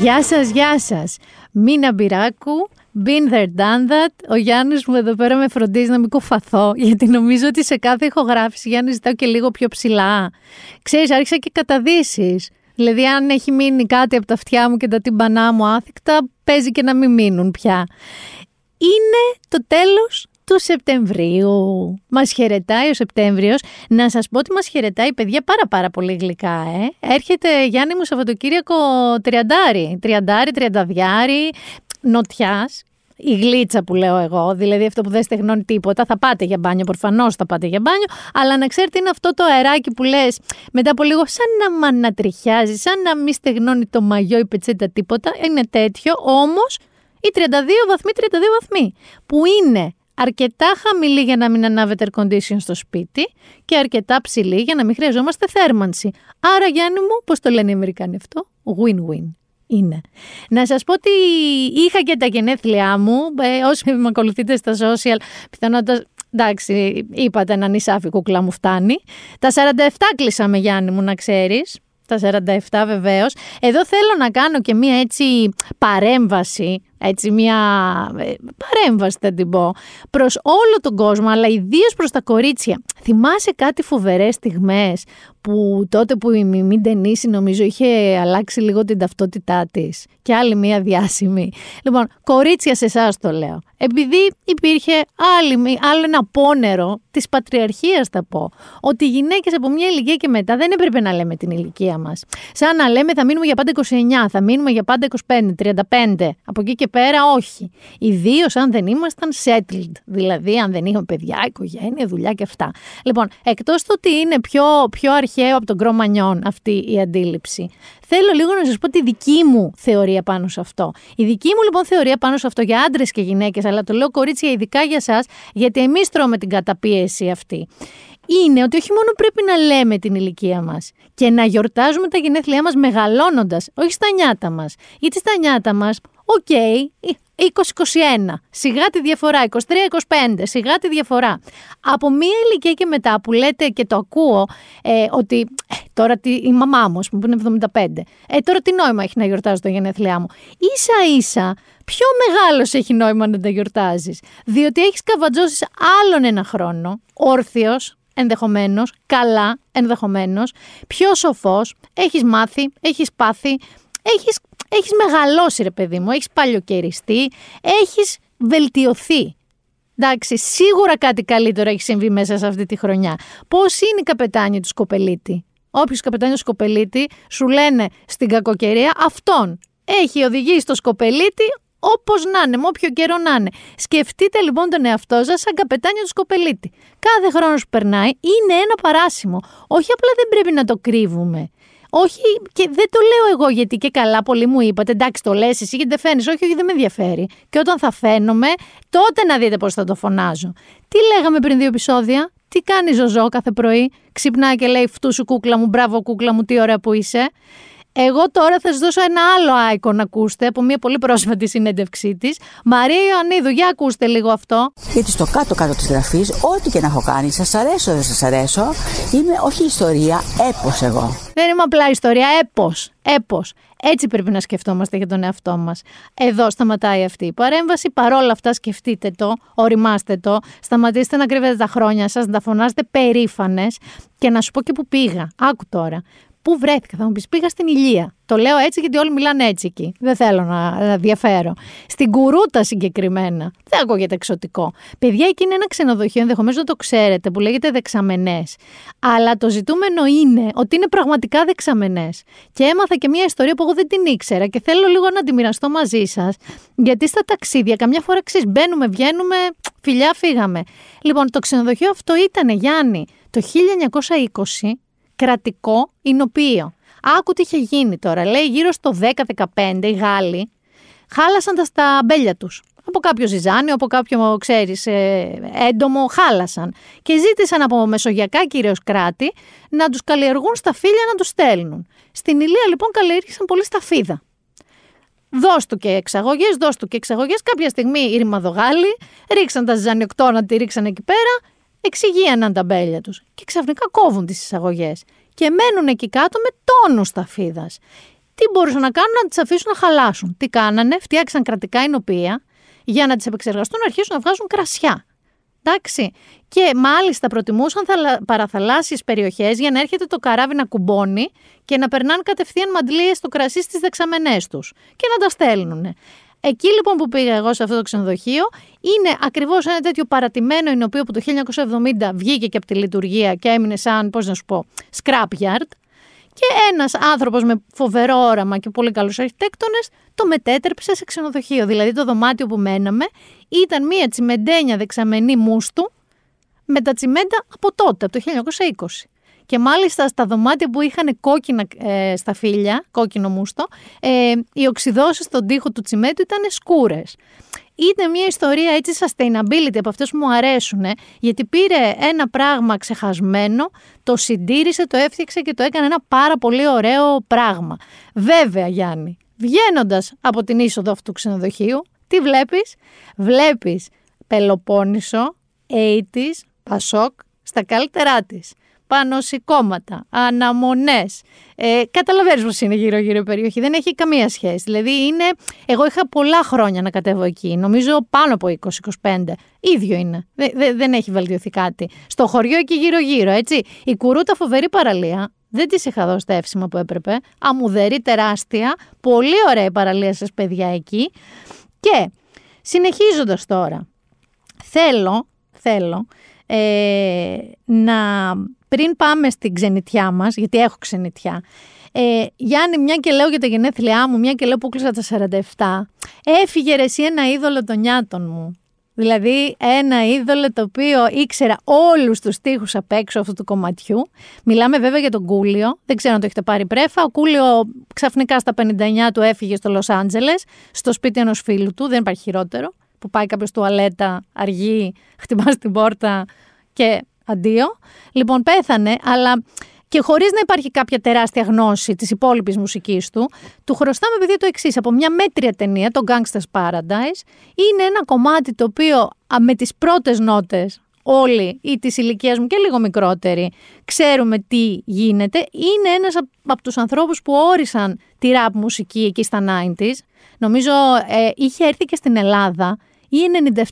Γεια σας, γεια σας. Μίνα Μπυράκου, been there, done that. Ο Γιάννης μου εδώ πέρα με φροντίζει να μην κοφαθώ, γιατί νομίζω ότι σε κάθε ηχογράφηση Γιάννη ζητάω και λίγο πιο ψηλά. Ξέρεις, άρχισα και καταδύσεις. Δηλαδή, αν έχει μείνει κάτι από τα αυτιά μου και τα τυμπανά μου άθικτα, παίζει και να μην μείνουν πια. Είναι το τέλος του Σεπτεμβρίου. Μας χαιρετάει ο Σεπτέμβριος. Να σας πω ότι μας χαιρετάει παιδιά πάρα πάρα πολύ γλυκά, ε. Έρχεται Γιάννη μου Σαββατοκύριακο τριαντάρι. Τριαντάρι, τριανταδιάρι, νοτιάς. Η γλίτσα που λέω εγώ, δηλαδή αυτό που δεν στεγνώνει τίποτα. Θα πάτε για μπάνιο, προφανώς θα πάτε για μπάνιο, αλλά να ξέρετε είναι αυτό το αεράκι που λες μετά από λίγο, σαν να μ' ανατριχιάζει, σαν να μην στεγνώνει το μαγιό η πετσέτα τίποτα. Είναι τέτοιο, όμως οι 32 βαθμοί, 32 βαθμοί, που είναι αρκετά χαμηλή για να μην ανάβετε air condition στο σπίτι και αρκετά ψηλή για να μην χρειαζόμαστε θέρμανση. Άρα Γιάννη μου, πώς το λένε οι Αμερικάνοι αυτό, win-win. Είναι. Να σας πω ότι είχα και τα γενέθλιά μου, ε, όσοι με ακολουθείτε στα social, πιθανότατα Εντάξει, είπατε ένα νησάφι κουκλά μου φτάνει. Τα 47 κλείσαμε Γιάννη μου να ξέρεις τα 47 βεβαίως. Εδώ θέλω να κάνω και μία έτσι παρέμβαση, έτσι μία ε, παρέμβαση θα την πω, προς όλο τον κόσμο, αλλά ιδίως προς τα κορίτσια. Θυμάσαι κάτι φοβερές στιγμές που τότε που η Μιμή Ντενίση νομίζω είχε αλλάξει λίγο την ταυτότητά της και άλλη μία διάσημη. Λοιπόν, κορίτσια σε εσάς το λέω. Επειδή υπήρχε άλλη, άλλο ένα πόνερο της πατριαρχίας θα πω, ότι οι γυναίκες από μια ηλικία και μετά δεν έπρεπε να λέμε την ηλικία μας. Σαν να λέμε θα μείνουμε για πάντα 29, θα μείνουμε για πάντα 25, 35, από εκεί και πέρα όχι. Ιδίως αν δεν ήμασταν settled, δηλαδή αν δεν είχαμε παιδιά, οικογένεια, δουλειά και αυτά. Λοιπόν, εκτός του ότι είναι πιο, πιο αρχαίο από τον Κρομανιόν αυτή η αντίληψη, θέλω λίγο να σας πω τη δική μου θεωρία πάνω σε αυτό. Η δική μου λοιπόν θεωρία πάνω σε αυτό για άντρες και γυναίκες, αλλά το λέω κορίτσια ειδικά για εσάς, γιατί εμείς τρώμε την καταπίεση αυτή. Είναι ότι όχι μόνο πρέπει να λέμε την ηλικία μας και να γιορτάζουμε τα γενέθλιά μας μεγαλώνοντας, όχι στα νιάτα μας. Γιατί στα νιάτα μας, OK, okay, 20-21, σιγά τη διαφορά, 23-25, σιγά τη διαφορά. Από μία ηλικία και μετά που λέτε και το ακούω ε, ότι ε, τώρα τι, η μαμά μου, που είναι 75, ε, τώρα τι νόημα έχει να γιορτάζω τα γενέθλιά μου; Ίσα ίσα, πιο μεγάλος έχει νόημα να τα γιορτάζεις. Διότι έχεις καβατζώσεις άλλον ένα χρόνο, όρθιος, ενδεχομένως, καλά ενδεχομένως, πιο σοφός, έχεις μάθει, έχεις πάθει, έχεις έχεις μεγαλώσει ρε παιδί μου, έχεις παλιοκαιριστεί, έχεις βελτιωθεί. Εντάξει, σίγουρα κάτι καλύτερο έχει συμβεί μέσα σε αυτή τη χρονιά. Πώς είναι η καπετάνια του Σκοπελίτη; Όποιος καπετάνιος του Σκοπελίτη σου λένε στην κακοκαιρία, αυτόν έχει οδηγήσει στο Σκοπελίτη όπως να είναι, με όποιο καιρό να είναι. Σκεφτείτε λοιπόν τον εαυτό σας σαν καπετάνιο του Σκοπελίτη. Κάθε χρόνος που περνάει είναι ένα παράσημο. Όχι απλά δεν πρέπει να το κρύβουμε. Όχι, και δεν το λέω εγώ γιατί και καλά πολλοί μου είπατε, εντάξει το λες εσύ γιατί δεν φαίνεις, όχι, όχι δεν με ενδιαφέρει. Και όταν θα φαίνομαι, τότε να δείτε πώς θα το φωνάζω. Τι λέγαμε πριν δύο επεισόδια, τι κάνει Ζωζό κάθε πρωί, ξυπνάει και λέει φτού σου κούκλα μου, μπράβο κούκλα μου, τι ωραία που είσαι. Εγώ τώρα θα σας δώσω ένα άλλο icon να ακούσετε από μια πολύ πρόσφατη συνέντευξή της. Μαρία Ιωαννίδου, για ακούστε λίγο αυτό. Γιατί στο κάτω-κάτω της γραφής, ό,τι και να έχω κάνει, σας αρέσω, δεν σας αρέσω, είμαι όχι ιστορία, έπω εγώ. Δεν είμαι απλά ιστορία, έπω. Έπω. Έτσι πρέπει να σκεφτόμαστε για τον εαυτό μας. Εδώ σταματάει αυτή η παρέμβαση. Παρόλα αυτά, σκεφτείτε το, οριμάστε το, σταματήστε να κρύβετε τα χρόνια σας, να τα φωνάζετε περήφανες και να σου πω και που πήγα. Άκου τώρα. Πού βρέθηκα, θα μου πεις, πήγα στην Ηλία. Το λέω έτσι γιατί όλοι μιλάνε έτσι εκεί. Δεν θέλω να διαφέρω. Στην Κουρούτα συγκεκριμένα. Δεν ακούγεται εξωτικό. Παιδιά, εκεί είναι ένα ξενοδοχείο, ενδεχομένως να το ξέρετε, που λέγεται Δεξαμενές. Αλλά το ζητούμενο είναι ότι είναι πραγματικά δεξαμενές. Και έμαθα και μια ιστορία που εγώ δεν την ήξερα και θέλω λίγο να τη μοιραστώ μαζί σας. Γιατί στα ταξίδια, καμιά φορά ξέρεις, μπαίνουμε, βγαίνουμε, φιλιά, φύγαμε. Λοιπόν, το ξενοδοχείο αυτό ήταν, Γιάννη, το 1920 κρατικό εινοποιείο. Άκου τι είχε γίνει τώρα. Λέει γύρω στο 10-15 οι Γάλλοι χάλασαν τα στα μπέλια τους. Από κάποιο ζυζάνιο, από κάποιο, ξέρεις, ε, έντομο, χάλασαν. Και ζήτησαν από μεσογειακά κυρίως κράτη να τους καλλιεργούν στα φύλλα να τους στέλνουν. Στην Ηλία λοιπόν καλλιέργησαν πολύ σταφίδα. Δώσ' του και εξαγωγές, δώσ' του και εξαγωγές. Κάποια στιγμή οι ρημαδογάλοι ρίξαν τα ζυζανιοκτώνα, τη ρίξαν εκεί πέρα εξηγίαναν τα μπέλια τους και ξαφνικά κόβουν τις εισαγωγές και μένουν εκεί κάτω με τόνους σταφίδας. τι μπορούσαν να κάνουν να τις αφήσουν να χαλάσουν. Τι κάνανε, φτιάξαν κρατικά εινοπία για να τις επεξεργαστούν να αρχίσουν να βγάζουν κρασιά. Εντάξει. Και μάλιστα προτιμούσαν παραθαλάσσιες περιοχές για να έρχεται το καράβι να κουμπώνει και να περνάνε κατευθείαν μαντλίες στο κρασί στις δεξαμενές τους και να τα στέλνουν. Εκεί λοιπόν που πήγα εγώ σε αυτό το ξενοδοχείο είναι ακριβώς ένα τέτοιο παρατημένο εινοποιείο που το 1970 βγήκε και από τη λειτουργία και έμεινε σαν, πώς να σου πω, scrapyard. Και ένας άνθρωπος με φοβερό όραμα και πολύ καλούς αρχιτέκτονες το μετέτρεψε σε ξενοδοχείο. Δηλαδή το δωμάτιο που μέναμε ήταν μία τσιμεντένια δεξαμενή μουστου με τα τσιμέντα από τότε, από το 1920. Και μάλιστα στα δωμάτια που είχαν κόκκινα ε, στα φύλλα, κόκκινο μουστο, ε, οι οξυδώσεις στον τοίχο του τσιμέντου ήταν σκούρες. Είναι μια ιστορία έτσι sustainability από αυτές που μου αρέσουν, γιατί πήρε ένα πράγμα ξεχασμένο, το συντήρησε, το έφτιαξε και το έκανε ένα πάρα πολύ ωραίο πράγμα. Βέβαια Γιάννη, βγαίνοντας από την είσοδο αυτού του ξενοδοχείου, τι βλέπεις; Βλέπεις Πελοπόννησο, 80's, Πασόκ, στα καλύτερά της πανωσικώματα, αναμονές. Ε, Καταλαβαίνεις πώς είναι γύρω-γύρω η περιοχή. Δεν έχει καμία σχέση. Δηλαδή, είναι. Εγώ είχα πολλά χρόνια να κατέβω εκεί. Νομίζω πάνω από 20-25. ίδιο είναι. δεν έχει βελτιωθεί κάτι. Στο χωριό εκεί γύρω-γύρω, έτσι. Η Κουρούτα φοβερή παραλία. Δεν της είχα δώσει τα εύσημα που έπρεπε. Αμουδερή, τεράστια. Πολύ ωραία η παραλία σας, παιδιά, εκεί. Και συνεχίζοντας τώρα, θέλω, θέλω ε, να πριν πάμε στην ξενιτιά μας, γιατί έχω ξενιτιά, ε, Γιάννη, μια και λέω για τα γενέθλιά μου, μια και λέω που κλείσα τα 47, έφυγε ρε εσύ ένα είδωλο των νιάτων μου. Δηλαδή ένα είδωλο το οποίο ήξερα όλους τους στίχους απ' έξω αυτού του κομματιού. Μιλάμε βέβαια για τον Κούλιο, δεν ξέρω αν το έχετε πάρει πρέφα. Ο Κούλιο ξαφνικά στα 59 του έφυγε στο Λος Άντζελες, στο σπίτι ενός φίλου του, δεν υπάρχει χειρότερο. Που πάει κάποιος τουαλέτα, αργεί, χτυπάς στην πόρτα και αντίο. Λοιπόν, πέθανε, αλλά και χωρίς να υπάρχει κάποια τεράστια γνώση της υπόλοιπης μουσικής του, του χρωστάμε παιδί το εξής. Από μια μέτρια ταινία, το Gangsta's Paradise, είναι ένα κομμάτι το οποίο με τις πρώτες νότες όλοι ή τη ηλικία μου και λίγο μικρότεροι ξέρουμε τι γίνεται. Είναι ένας από τους ανθρώπους που όρισαν τη ραπ μουσική εκεί στα 90s. Νομίζω ε, είχε έρθει και στην Ελλάδα ή 97-98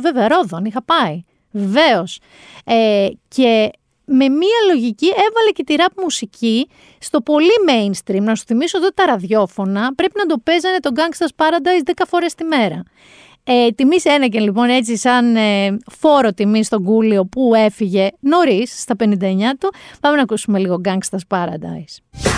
βέβαια Ρόδον, είχα πάει. Βεβαίως. Ε, και με μία λογική έβαλε και τη ραπ μουσική στο πολύ mainstream. Να σου θυμίσω εδώ τα ραδιόφωνα πρέπει να το παίζανε το Gangsta's Paradise 10 φορές τη μέρα. Ε, τιμή και λοιπόν έτσι σαν ε, φόρο τιμή στον Κούλιο που έφυγε νωρίς στα 59 του. Πάμε να ακούσουμε λίγο Gangsta's Paradise.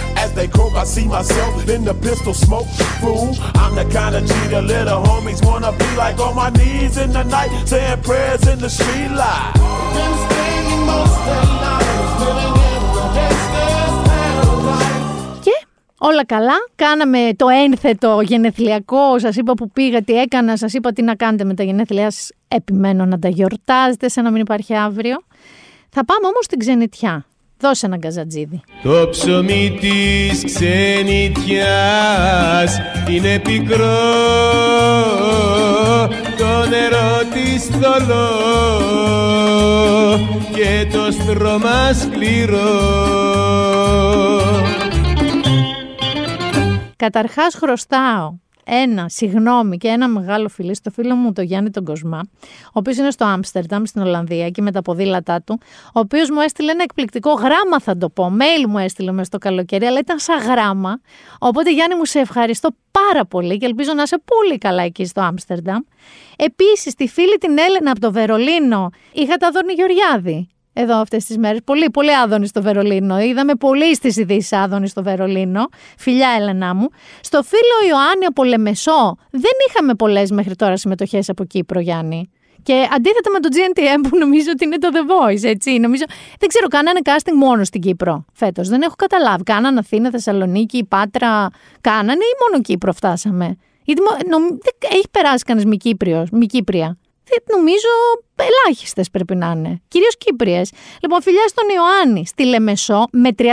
Και όλα καλά. Κάναμε το ένθετο γενεθλιακό. Σας είπα που πήγα, τι έκανα, Σας είπα τι να κάνετε με τα γενέθλιά σας. Επιμένω να τα γιορτάζετε σαν να μην υπάρχει αύριο. Θα πάμε όμως στην ξενιτιά. Δώσε ένα γκαζατζίδι. Το ψωμί της ξενιτιάς είναι πικρό. Το νερό της θολό και το στρώμα σκληρό. Καταρχάς χρωστάω ένα συγγνώμη και ένα μεγάλο φιλί στο φίλο μου το Γιάννη τον Κοσμά, ο οποίος είναι στο Άμστερνταμ στην Ολλανδία και με τα ποδήλατά του, ο οποίος μου έστειλε ένα εκπληκτικό γράμμα, θα το πω. Mail μου έστειλε μέσα στο καλοκαίρι, αλλά ήταν σαν γράμμα. Οπότε Γιάννη μου σε ευχαριστώ πάρα πολύ και ελπίζω να είσαι πολύ καλά εκεί στο Άμστερνταμ. Επίσης, τη φίλη την Έλενα από το Βερολίνο είχα τα δόνη Γεωργιάδη εδώ αυτές τις μέρες. Πολύ, πολύ άδωνη στο Βερολίνο. Είδαμε πολύ στις ειδήσεις άδωνη στο Βερολίνο. Φιλιά, Έλενά μου. Στο φίλο Ιωάννη από Λεμεσό δεν είχαμε πολλές μέχρι τώρα συμμετοχές από Κύπρο, Γιάννη. Και αντίθετα με το GNTM που νομίζω ότι είναι το The Voice, έτσι. Νομίζω, δεν ξέρω, κάνανε casting μόνο στην Κύπρο φέτος. Δεν έχω καταλάβει. Κάνανε Αθήνα, Θεσσαλονίκη, Πάτρα. Κάνανε ή μόνο Κύπρο φτάσαμε; Γιατί μο- νομ- δεν έχει περάσει κανένα μη Κύπριος, μη Κύπρια; Δεν νομίζω ελάχιστες πρέπει να είναι. Κυρίως Κύπριες. Λοιπόν, φιλιά στον Ιωάννη, στη Λεμεσό, με 38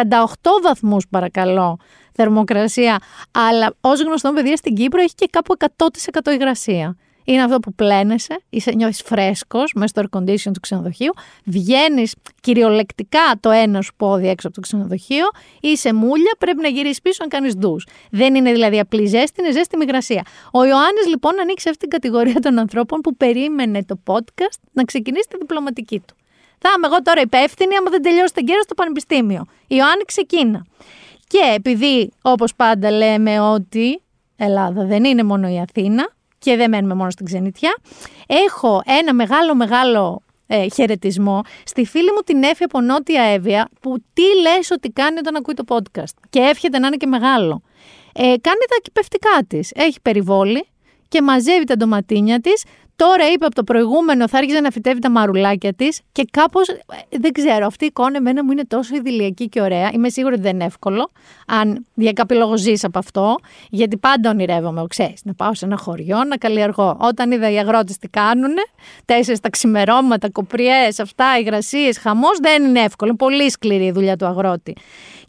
βαθμούς παρακαλώ θερμοκρασία. Αλλά ως γνωστό, παιδιά, στην Κύπρο έχει και κάπου 100% υγρασία. Είναι αυτό που πλένεσαι, είσαι νιώθεις φρέσκος μέσα στο air condition του ξενοδοχείου, βγαίνεις κυριολεκτικά το ένα σου πόδι έξω από το ξενοδοχείο, είσαι μούλια, πρέπει να γυρίσεις πίσω να κάνεις ντους. Δεν είναι δηλαδή απλή ζέστη, είναι ζέστη με υγρασία. Ο Ιωάννης λοιπόν ανοίξει αυτή την κατηγορία των ανθρώπων που περίμενε το podcast να ξεκινήσει τη διπλωματική του. Θα είμαι εγώ τώρα υπεύθυνη άμα δεν τελειώσει την κέρα στο πανεπιστήμιο. Ιωάννη ξεκίνα. Και επειδή, όπως πάντα λέμε ότι Ελλάδα δεν είναι μόνο η Αθήνα και δεν μένουμε μόνο στην ξενιτιά, έχω ένα μεγάλο μεγάλο ε, χαιρετισμό στη φίλη μου την Έφη από Νότια Εύβοια που τι λες ότι κάνει όταν ακούει το podcast και εύχεται να είναι και μεγάλο. Ε, κάνει τα κυπευτικά της, έχει περιβόλη και μαζεύει τα ντοματίνια της. Τώρα είπε από το προηγούμενο θα άρχισε να φυτεύει τα μαρουλάκια της και κάπως. Δεν ξέρω, αυτή η εικόνα εμένα μου είναι τόσο ιδηλιακή και ωραία. Είμαι σίγουρη ότι δεν είναι εύκολο, αν για κάποιο λόγο ζεις από αυτό. Γιατί πάντα ονειρεύομαι, ξέρεις, να πάω σε ένα χωριό να καλλιεργώ. Όταν είδα οι αγρότες τι κάνουν, τέσσερις τα ξημερώματα, κοπριές, αυτά, υγρασίες, χαμός, δεν είναι εύκολο. Είναι πολύ σκληρή η δουλειά του αγρότη.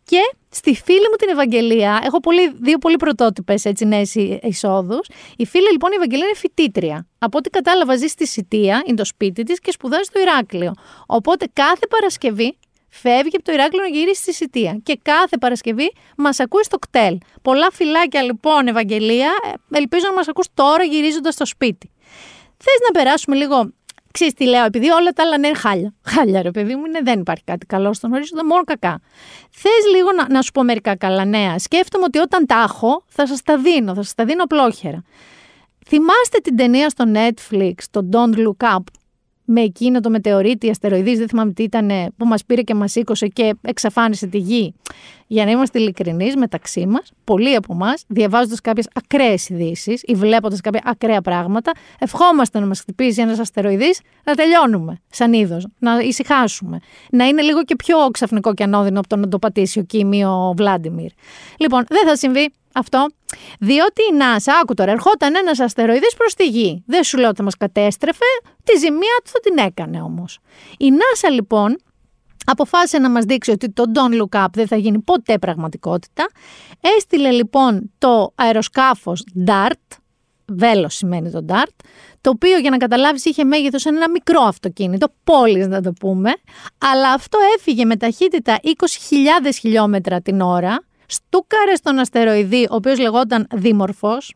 Και στη φίλη μου την Ευαγγελία, έχω πολύ, δύο πολύ πρωτότυπες νέες εισόδους. Η φίλη λοιπόν η Ευαγγελία είναι φοιτήτρια. Από ό,τι κατάλαβα, ζει στη Σιτία, είναι το σπίτι της και σπουδάζει στο Ηράκλειο. Οπότε κάθε Παρασκευή φεύγει από το Ηράκλειο να γυρίσει στη Σιτία. Και κάθε Παρασκευή μας ακούει στο κτέλ. Πολλά φυλάκια λοιπόν, Ευαγγελία. Ελπίζω να μας ακούς τώρα γυρίζοντας στο σπίτι. Θες να περάσουμε λίγο Ξέρεις τι λέω, επειδή όλα τα άλλα είναι χάλια. Χάλια, ρε παιδί μου, είναι, δεν υπάρχει κάτι καλό στον ορίζοντα, μόνο κακά. Θες λίγο να, να σου πω μερικά καλά νέα. Σκέφτομαι ότι όταν τα έχω, θα σας τα δίνω, θα σας τα δίνω απλόχερα. Θυμάστε την ταινία στο Netflix, το Don't Look Up, με εκείνο το μετεωρίτη, αστεροειδής, δεν θυμάμαι τι ήταν, που μας πήρε και μας σήκωσε και εξαφάνισε τη γη. Για να είμαστε ειλικρινείς μεταξύ μας, πολλοί από εμά, διαβάζοντας κάποιες ακραίες ειδήσεις ή βλέποντας κάποια ακραία πράγματα, ευχόμαστε να μας χτυπήσει ένας αστεροειδής, να τελειώνουμε σαν είδος, να ησυχάσουμε. Να είναι λίγο και πιο ξαφνικό και ανώδυνο από το να το πατήσει ο Κίμη ο Βλάντιμιρ. Λοιπόν, δεν θα συμβεί αυτό. Διότι η NASA, άκου τώρα, ερχόταν ένας αστεροειδής προς τη Γη. Δεν σου λέω ότι μας κατέστρεφε, τη ζημία του θα την έκανε όμως. Η NASA λοιπόν αποφάσισε να μας δείξει ότι το Don't Look Up δεν θα γίνει ποτέ πραγματικότητα. Έστειλε λοιπόν το αεροσκάφος DART, βέλος σημαίνει το DART, το οποίο για να καταλάβεις είχε μέγεθος ένα μικρό αυτοκίνητο, πόλης να το πούμε, αλλά αυτό έφυγε με ταχύτητα 20.000 χιλιόμετρα την ώρα, στούκαρε στον αστεροειδή, ο οποίος λεγόταν Δήμορφος,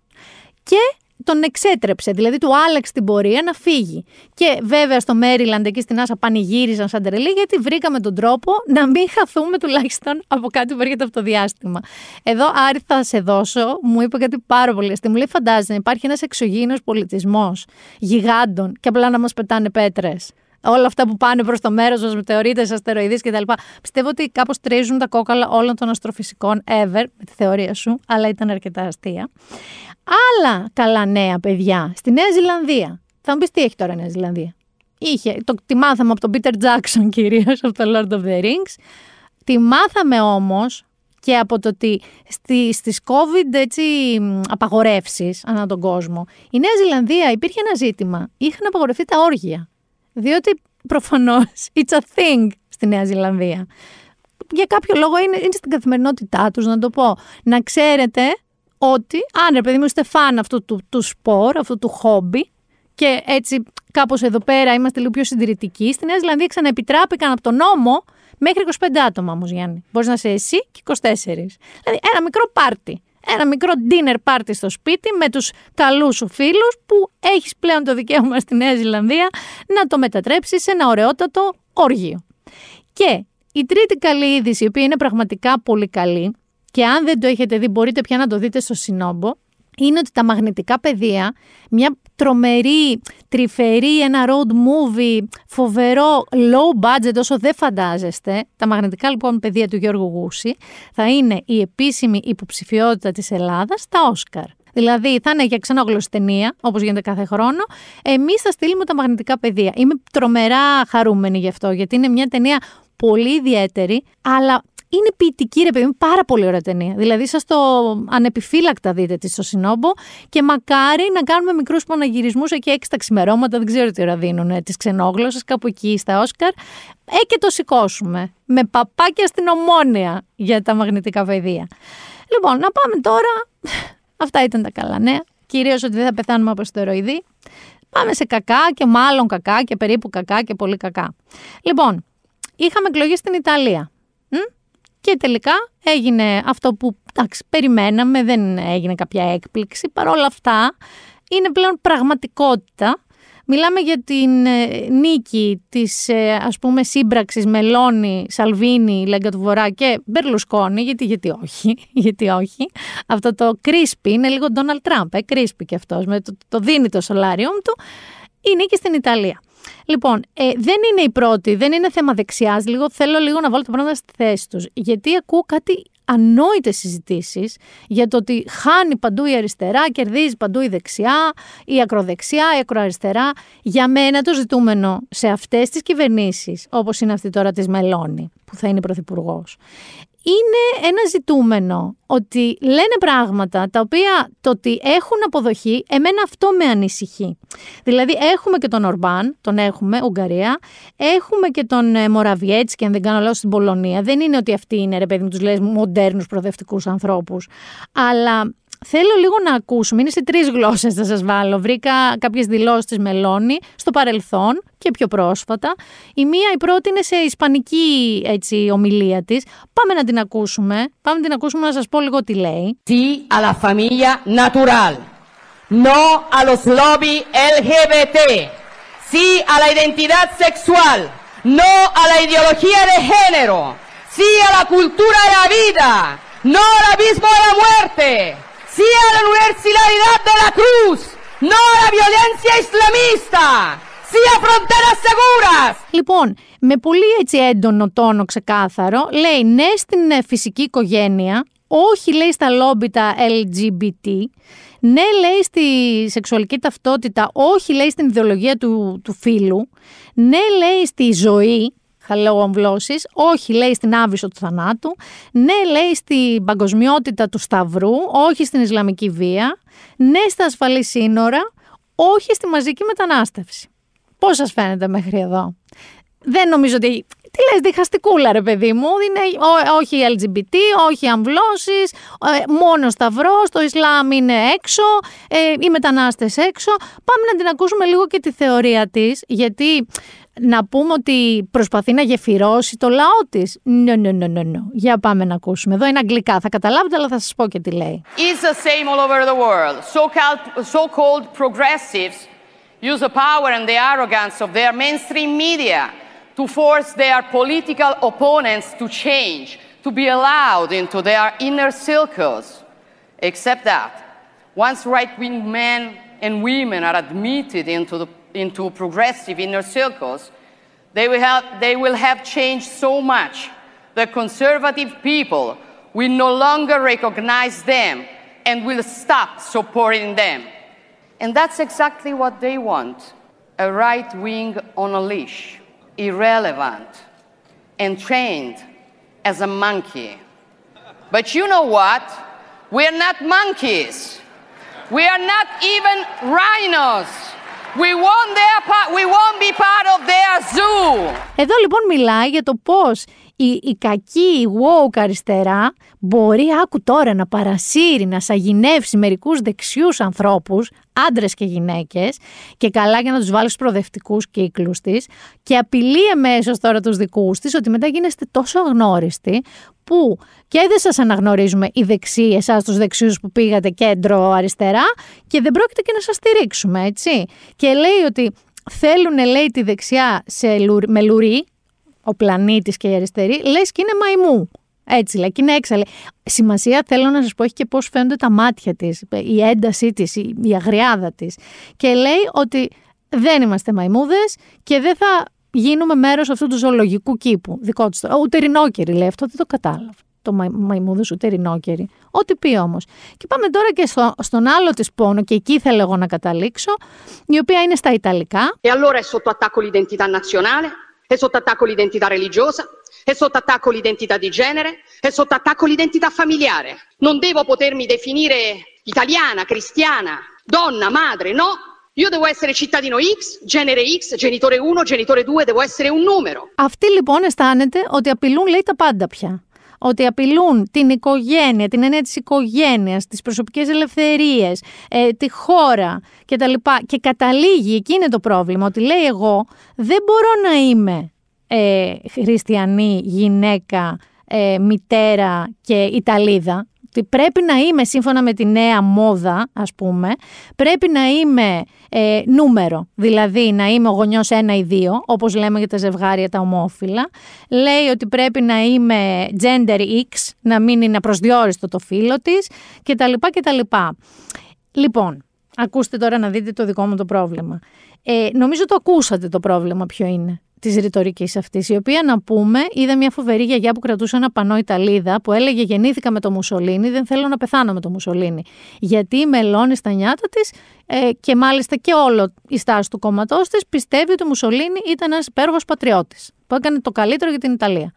και τον εξέτρεψε, δηλαδή του άλλαξε την πορεία να φύγει. Και βέβαια στο Μέριλαντ εκεί στην Άσα πανηγύριζαν σαν τρελή γιατί βρήκαμε τον τρόπο να μην χαθούμε τουλάχιστον από κάτι που έρχεται από το διάστημα. Εδώ Άρη θα σε δώσω, μου είπε κάτι πάρα πολύ αστείο. Μου λέει φαντάζεσαι υπάρχει ένας εξωγήινος πολιτισμός γιγάντων και απλά να μας πετάνε πέτρες όλα αυτά που πάνε προς το μέρος μας, μετεωρίτε, αστεροειδείς κτλ. Πιστεύω ότι κάπως τρίζουν τα κόκαλα όλων των αστροφυσικών ever, με τη θεωρία σου, αλλά ήταν αρκετά αστεία. Άλλα καλά νέα, παιδιά, στη Νέα Ζηλανδία. Θα μου πεις τι έχει τώρα η Νέα Ζηλανδία. Είχε, το, τη μάθαμε από τον Πίτερ Τζάξον κυρίως, από το Lord of the Rings. Τη μάθαμε όμως και από το ότι στη, στις COVID έτσι, απαγορεύσεις ανά τον κόσμο, η Νέα Ζηλανδία υπήρχε ένα ζήτημα. Είχαν απαγορευτεί τα όργια. Διότι προφανώς it's a thing στη Νέα Ζηλανδία. Για κάποιο λόγο είναι, είναι στην καθημερινότητά τους, να το πω. Να ξέρετε ότι, αν ρε παιδί μου είστε φαν αυτού του, του σπορ, αυτού του χόμπι, και έτσι κάπως εδώ πέρα είμαστε λίγο πιο συντηρητικοί, στη Νέα Ζηλανδία ξαναεπιτράπηκαν από τον νόμο μέχρι 25 άτομα όμως Γιάννη. Μπορείς να είσαι εσύ και 24. Δηλαδή ένα μικρό πάρτι. Ένα μικρό dinner party στο σπίτι με τους καλούς σου φίλους που έχεις πλέον το δικαίωμα στη Νέα Ζηλανδία να το μετατρέψεις σε ένα ωραιότατο όργιο. Και η τρίτη καλή είδηση, η οποία είναι πραγματικά πολύ καλή και αν δεν το έχετε δει μπορείτε πια να το δείτε στο Συνόμπο, είναι ότι τα μαγνητικά πεδία, μια τρομερή, τρυφερή, ένα road movie, φοβερό, low budget όσο δεν φαντάζεστε, τα μαγνητικά λοιπόν πεδία του Γιώργου Γούση, θα είναι η επίσημη υποψηφιότητα της Ελλάδας στα Όσκαρ. Δηλαδή θα είναι για ξενόγλωση ταινία, όπως γίνεται κάθε χρόνο. Εμείς θα στείλουμε τα μαγνητικά πεδία. Είμαι τρομερά χαρούμενη γι' αυτό, γιατί είναι μια ταινία πολύ ιδιαίτερη, αλλά είναι ποιητική, ρε παιδί μου, πάρα πολύ ωραία ταινία. Δηλαδή, σας το ανεπιφύλακτα δείτε της στο Συνόμπο και μακάρι να κάνουμε μικρούς παναγυρισμού εκεί έξι τα ξημερώματα. Δεν ξέρω τι ώρα δίνουν ε, τις ξενόγλωσσες, κάπου εκεί στα Όσκαρ. Ε, και το σηκώσουμε. Με παπάκια στην ομόνια για τα μαγνητικά παιδεία. Λοιπόν, να πάμε τώρα. Αυτά ήταν τα καλά νέα. Κυρίως ότι δεν θα πεθάνουμε από στεροειδή. Πάμε σε κακά και μάλλον κακά και περίπου κακά και πολύ κακά. Λοιπόν, είχαμε εκλογή στην Ιταλία. Και τελικά έγινε αυτό που εντάξει, περιμέναμε, δεν έγινε κάποια έκπληξη. Παρ' όλα αυτά είναι πλέον πραγματικότητα. Μιλάμε για την ε, νίκη της ε, ας πούμε σύμπραξης Μελώνη, Σαλβίνη, Λέγκα του Βορρά και Μπερλουσκόνη, γιατί, γιατί όχι, γιατί όχι. Αυτό το κρίσπι είναι λίγο Ντόναλτ Τραμπ, ε, κρίσπι και αυτός, με το, το δίνει το σολάριουμ του, η νίκη στην Ιταλία. Λοιπόν, ε, δεν είναι η πρώτη, δεν είναι θέμα δεξιάς. Λίγο, θέλω λίγο να βάλω τα πράγματα στη θέση τους. Γιατί ακούω κάτι ανόητες συζητήσεις για το ότι χάνει παντού η αριστερά, κερδίζει παντού η δεξιά, η ακροδεξιά, η ακροαριστερά. Για μένα το ζητούμενο σε αυτές τις κυβερνήσεις, όπως είναι αυτή τώρα της Μελώνη, που θα είναι πρωθυπουργός, είναι ένα ζητούμενο ότι λένε πράγματα τα οποία το ότι έχουν αποδοχή, εμένα αυτό με ανησυχεί. Δηλαδή έχουμε και τον Ορμπάν, τον έχουμε, Ουγγαρία, έχουμε και τον ε, και αν δεν κάνω λόγο στην Πολωνία. Δεν είναι ότι αυτοί είναι, ρε παιδί μου, τους λες μοντέρνους προοδευτικούς ανθρώπους, αλλά Θέλω λίγο να ακούσουμε, είναι σε τρεις γλώσσες θα σας βάλω. Βρήκα κάποιες δηλώσεις της Μελώνη στο παρελθόν και πιο πρόσφατα. Η μία, η πρώτη είναι σε ισπανική έτσι, ομιλία της. Πάμε να την ακούσουμε. Πάμε να την ακούσουμε να σας πω λίγο τι λέει. Sí a la familia natural. No a los lobby LGBT. Sí a la identidad sexual. No a la ideología de género. Sí a la cultura de la vida. No al abismo de la muerte. Sí a la Universidad de la Cruz, no a la violencia islamista, sí a fronteras seguras. Λοιπόν, με πολύ έτσι έντονο τόνο ξεκάθαρο, λέει ναι στην ε, φυσική οικογένεια, όχι λέει στα λόμπι τα LGBT, ναι λέει στη σεξουαλική ταυτότητα, όχι λέει στην ιδεολογία του, του φίλου, ναι λέει στη ζωή, χαλαιοαμβλώσει. Όχι, λέει στην άβυσο του θανάτου. Ναι, λέει στην παγκοσμιότητα του Σταυρού. Όχι στην Ισλαμική βία. Ναι, στα ασφαλή σύνορα. Όχι στη μαζική μετανάστευση. Πώς σας φαίνεται μέχρι εδώ; Δεν νομίζω ότι. Τι λες, διχαστικούλα ρε παιδί μου, είναι όχι LGBT, όχι αμβλώσεις, ε, μόνο σταυρός, το Ισλάμ είναι έξω, ε, οι μετανάστες έξω. Πάμε να την ακούσουμε λίγο και τη θεωρία της, γιατί να πούμε ότι προσπαθεί να γεφυρώσει το λαό τη. No, no, no, no, no. Για πάμε να ακούσουμε. Εδώ είναι αγγλικά. Θα καταλάβετε, αλλά θα σα πω και τι λέει. It's the same all over the world. So-called, so-called progressives use the power and the arrogance of their mainstream media to force their political opponents to change, to be allowed into their inner circles. Except that, once right-wing men and women are admitted into the into progressive inner circles, they will have, they will have changed so much that conservative people will no longer recognize them and will stop supporting them. And that's exactly what they want a right wing on a leash, irrelevant, and trained as a monkey. But you know what? We're not monkeys. We are not even rhinos. We won't, their part, we won't be part of their zoo. Εδώ λοιπόν μιλάει για το πώς η, η κακή woke αριστερά μπορεί άκου τώρα να παρασύρει, να σαγηνεύσει μερικούς δεξιούς ανθρώπους, άντρες και γυναίκες και καλά για να τους βάλεις στους προοδευτικούς κύκλους της και απειλεί εμέσως τώρα τους δικούς της ότι μετά γίνεστε τόσο αγνώριστοι που και δεν σας αναγνωρίζουμε οι δεξιοί, εσάς τους δεξιούς που πήγατε κέντρο αριστερά και δεν πρόκειται και να σας στηρίξουμε, έτσι. Και λέει ότι θέλουν, λέει, τη δεξιά σε, με λουρί, ο πλανήτης και η αριστερή, λες και είναι μαϊμού. Έτσι λέει, και είναι έξαλλη. Σημασία θέλω να σας πω έχει και πώς φαίνονται τα μάτια της, η έντασή της, η αγριάδα της. Και λέει ότι δεν είμαστε μαϊμούδες και δεν θα γίνουμε μέρος αυτού του ζωολογικού κήπου. Δικό της. Ούτε ρινόκερη λέει αυτό, δεν το κατάλαβα. Το μα, μαϊμούδες ούτε ρινόκερη. Ό,τι πει όμως. Και πάμε τώρα και στο, στον άλλο της πόνο και εκεί θέλω εγώ να καταλήξω, η οποία είναι στα Ιταλικά. E allora è sotto attacco l'identità nazionale? è sotto attacco l'identità religiosa, è sotto attacco l'identità di genere, è sotto attacco l'identità familiare. Non devo potermi definire italiana, cristiana, donna, madre, no. Io devo essere cittadino X, genere X, genitore 1, genitore 2, devo essere un numero. Αυτοί λοιπόν αισθάνεται ότι απειλούν λέει τα πάντα πια. Ότι απειλούν την οικογένεια, την έννοια της οικογένειας, τις προσωπικές ελευθερίες, ε, τη χώρα κτλ. Και καταλήγει, εκεί είναι το πρόβλημα, ότι λέει εγώ δεν μπορώ να είμαι ε, χριστιανή, γυναίκα, ε, μητέρα και Ιταλίδα, ότι πρέπει να είμαι σύμφωνα με τη νέα μόδα, ας πούμε, πρέπει να είμαι ε, νούμερο, δηλαδή να είμαι ο γονιός ένα ή δύο, όπως λέμε για τα ζευγάρια τα ομόφυλα. Λέει ότι πρέπει να είμαι gender X, να μην είναι προσδιορίστο το φύλλο της κτλ. κτλ. Λοιπόν, ακούστε τώρα να δείτε το δικό μου το πρόβλημα. Ε, νομίζω το ακούσατε το πρόβλημα ποιο είναι της ρητορικής αυτής, η οποία να πούμε, είδα μια φοβερή γιαγιά που κρατούσε ένα πανό Ιταλίδα που έλεγε Γεννήθηκα με το Μουσολίνι, δεν θέλω να πεθάνω με το Μουσολίνι. Γιατί μελώνει στα νιάτα της ε, και μάλιστα και όλο η στάση του κόμματός της πιστεύει ότι ο Μουσολίνι ήταν ένας υπέροχος πατριώτης που έκανε το καλύτερο για την Ιταλία.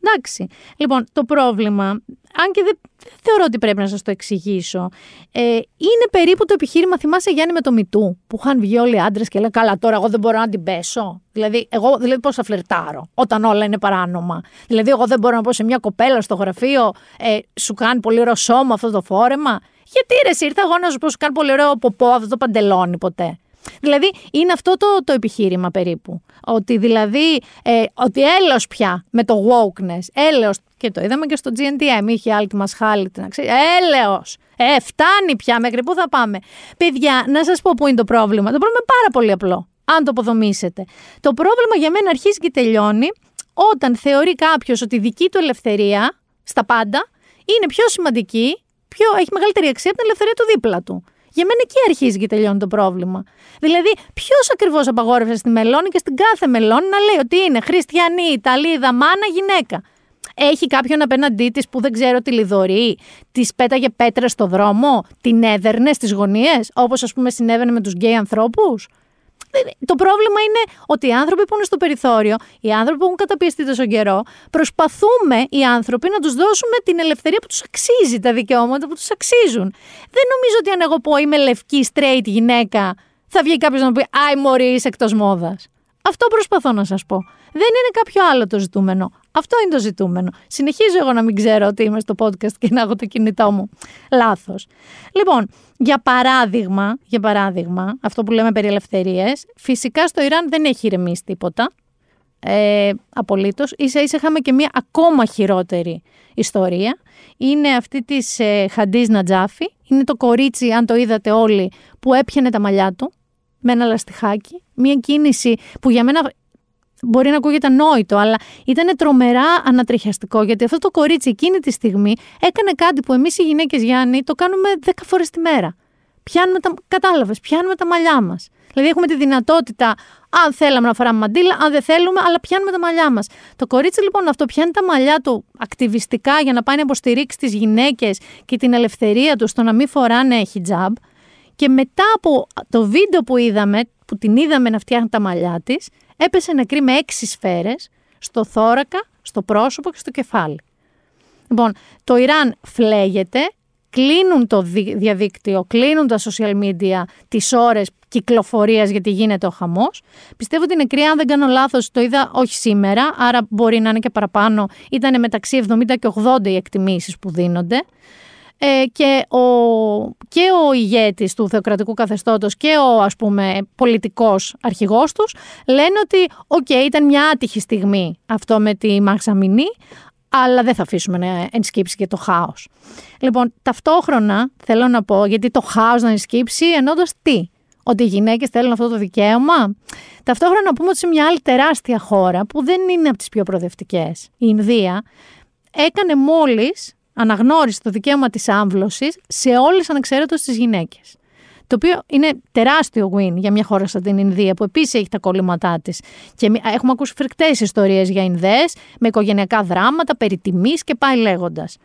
Εντάξει. Λοιπόν, το πρόβλημα, αν και δεν, θεωρώ ότι πρέπει να σας το εξηγήσω, ε, είναι περίπου το επιχείρημα, θυμάσαι Γιάννη με το Μητού, που είχαν βγει όλοι οι άντρες και λέει Καλά, τώρα εγώ δεν μπορώ να την πέσω. Δηλαδή, εγώ δηλαδή πώς θα φλερτάρω όταν όλα είναι παράνομα. Δηλαδή, εγώ δεν μπορώ να πω σε μια κοπέλα στο γραφείο, ε, σου κάνει πολύ ωραίο σώμα αυτό το φόρεμα. Γιατί ρε, ήρθα εγώ να σου πω, σου κάνει πολύ ωραίο ποπό αυτό το παντελόνι ποτέ. Δηλαδή είναι αυτό το, το επιχείρημα περίπου. Ότι δηλαδή, ε, ότι έλεος πια με το wokeness, έλεος, και το είδαμε και στο GNTM, είχε άλλη τη μασχάλη, να ξέρει, έλεος, ε, φτάνει πια, μέχρι πού θα πάμε. Παιδιά, να σας πω πού είναι το πρόβλημα. Το πρόβλημα είναι πάρα πολύ απλό, αν το αποδομήσετε. Το πρόβλημα για μένα αρχίζει και τελειώνει όταν θεωρεί κάποιος ότι η δική του ελευθερία στα πάντα είναι πιο σημαντική, πιο, έχει μεγαλύτερη αξία από την ελευθερία του δίπλα του. Για μένα εκεί αρχίζει και τελειώνει το πρόβλημα. Δηλαδή, ποιος ακριβώς απαγόρευσε στη Μελώνη και στην κάθε Μελώνη να λέει ότι είναι χριστιανή, Ιταλίδα, μάνα, γυναίκα. Έχει κάποιον απέναντί της που δεν ξέρω τι λιδωρεί, τη πέταγε πέτρες στο δρόμο, την έδερνε στις γωνίες, όπως ας πούμε συνέβαινε με τους γκέι ανθρώπους; Το πρόβλημα είναι ότι οι άνθρωποι που είναι στο περιθώριο, οι άνθρωποι που έχουν καταπιεστεί τόσο καιρό, προσπαθούμε οι άνθρωποι να τους δώσουμε την ελευθερία που τους αξίζει, τα δικαιώματα που τους αξίζουν. Δεν νομίζω ότι αν εγώ πω είμαι λευκή, straight γυναίκα, θα βγει κάποιος να μου πει Άι, Μωρή, είσαι εκτός μόδας. Αυτό προσπαθώ να σας πω. Δεν είναι κάποιο άλλο το ζητούμενο. Αυτό είναι το ζητούμενο. Συνεχίζω εγώ να μην ξέρω ότι είμαι στο podcast και να έχω το κινητό μου. Λάθος. Λοιπόν, για παράδειγμα, για παράδειγμα, αυτό που λέμε περί ελευθερίες, φυσικά στο Ιράν δεν έχει ηρεμήσει τίποτα. Ε, Απολύτως. σα ίσα είχαμε και μια ακόμα χειρότερη ιστορία. Είναι αυτή της ε, Χαντί Νατζάφη. Είναι το κορίτσι, αν το είδατε όλοι, που έπιανε τα μαλλιά του με ένα λαστιχάκι. Μια κίνηση που για μένα μπορεί να ακούγεται ανόητο, αλλά ήταν τρομερά ανατριχιαστικό γιατί αυτό το κορίτσι εκείνη τη στιγμή έκανε κάτι που εμείς οι γυναίκες Γιάννη το κάνουμε 10 φορές τη μέρα. Πιάνουμε τα, κατάλαβες, πιάνουμε τα μαλλιά μας. Δηλαδή έχουμε τη δυνατότητα, αν θέλαμε να φοράμε μαντίλα, αν δεν θέλουμε, αλλά πιάνουμε τα μαλλιά μας. Το κορίτσι λοιπόν αυτό πιάνει τα μαλλιά του ακτιβιστικά για να πάει να υποστηρίξει τις γυναίκες και την ελευθερία τους στο να μην φοράνε hijab. Και μετά από το βίντεο που είδαμε, που την είδαμε να φτιάχνει τα μαλλιά της, έπεσε νεκρή με έξι σφαίρες στο θώρακα, στο πρόσωπο και στο κεφάλι. Λοιπόν, το Ιράν φλέγεται, κλείνουν το διαδίκτυο, κλείνουν τα social media τις ώρες κυκλοφορίας γιατί γίνεται ο χαμός. Πιστεύω ότι η νεκρή, αν δεν κάνω λάθος, το είδα όχι σήμερα, άρα μπορεί να είναι και παραπάνω. Ήταν μεταξύ 70 και 80 οι εκτιμήσεις που δίνονται. Ε, και, ο, και ο ηγέτης του θεοκρατικού καθεστώτος και ο ας πούμε πολιτικός αρχηγός τους λένε ότι οκ ήταν μια άτυχη στιγμή αυτό με τη Μαχσά Αμινί αλλά δεν θα αφήσουμε να ενσκήψει και το χάος. Λοιπόν, ταυτόχρονα θέλω να πω, γιατί το χάος να ενσκήψει εννοώντας τι, ότι οι γυναίκες θέλουν αυτό το δικαίωμα; Ταυτόχρονα να πούμε ότι σε μια άλλη τεράστια χώρα που δεν είναι από τις πιο προοδευτικές, η Ινδία, έκανε μόλις αναγνώρισε το δικαίωμα της άμβλωσης σε όλες ανεξαίρετως τις γυναίκες. Το οποίο είναι τεράστιο win για μια χώρα σαν την Ινδία, που επίσης έχει τα κολλήματά της. Και έχουμε ακούσει φρικτές ιστορίες για Ινδές, με οικογενειακά δράματα, περί τιμής και πάει λέγοντας.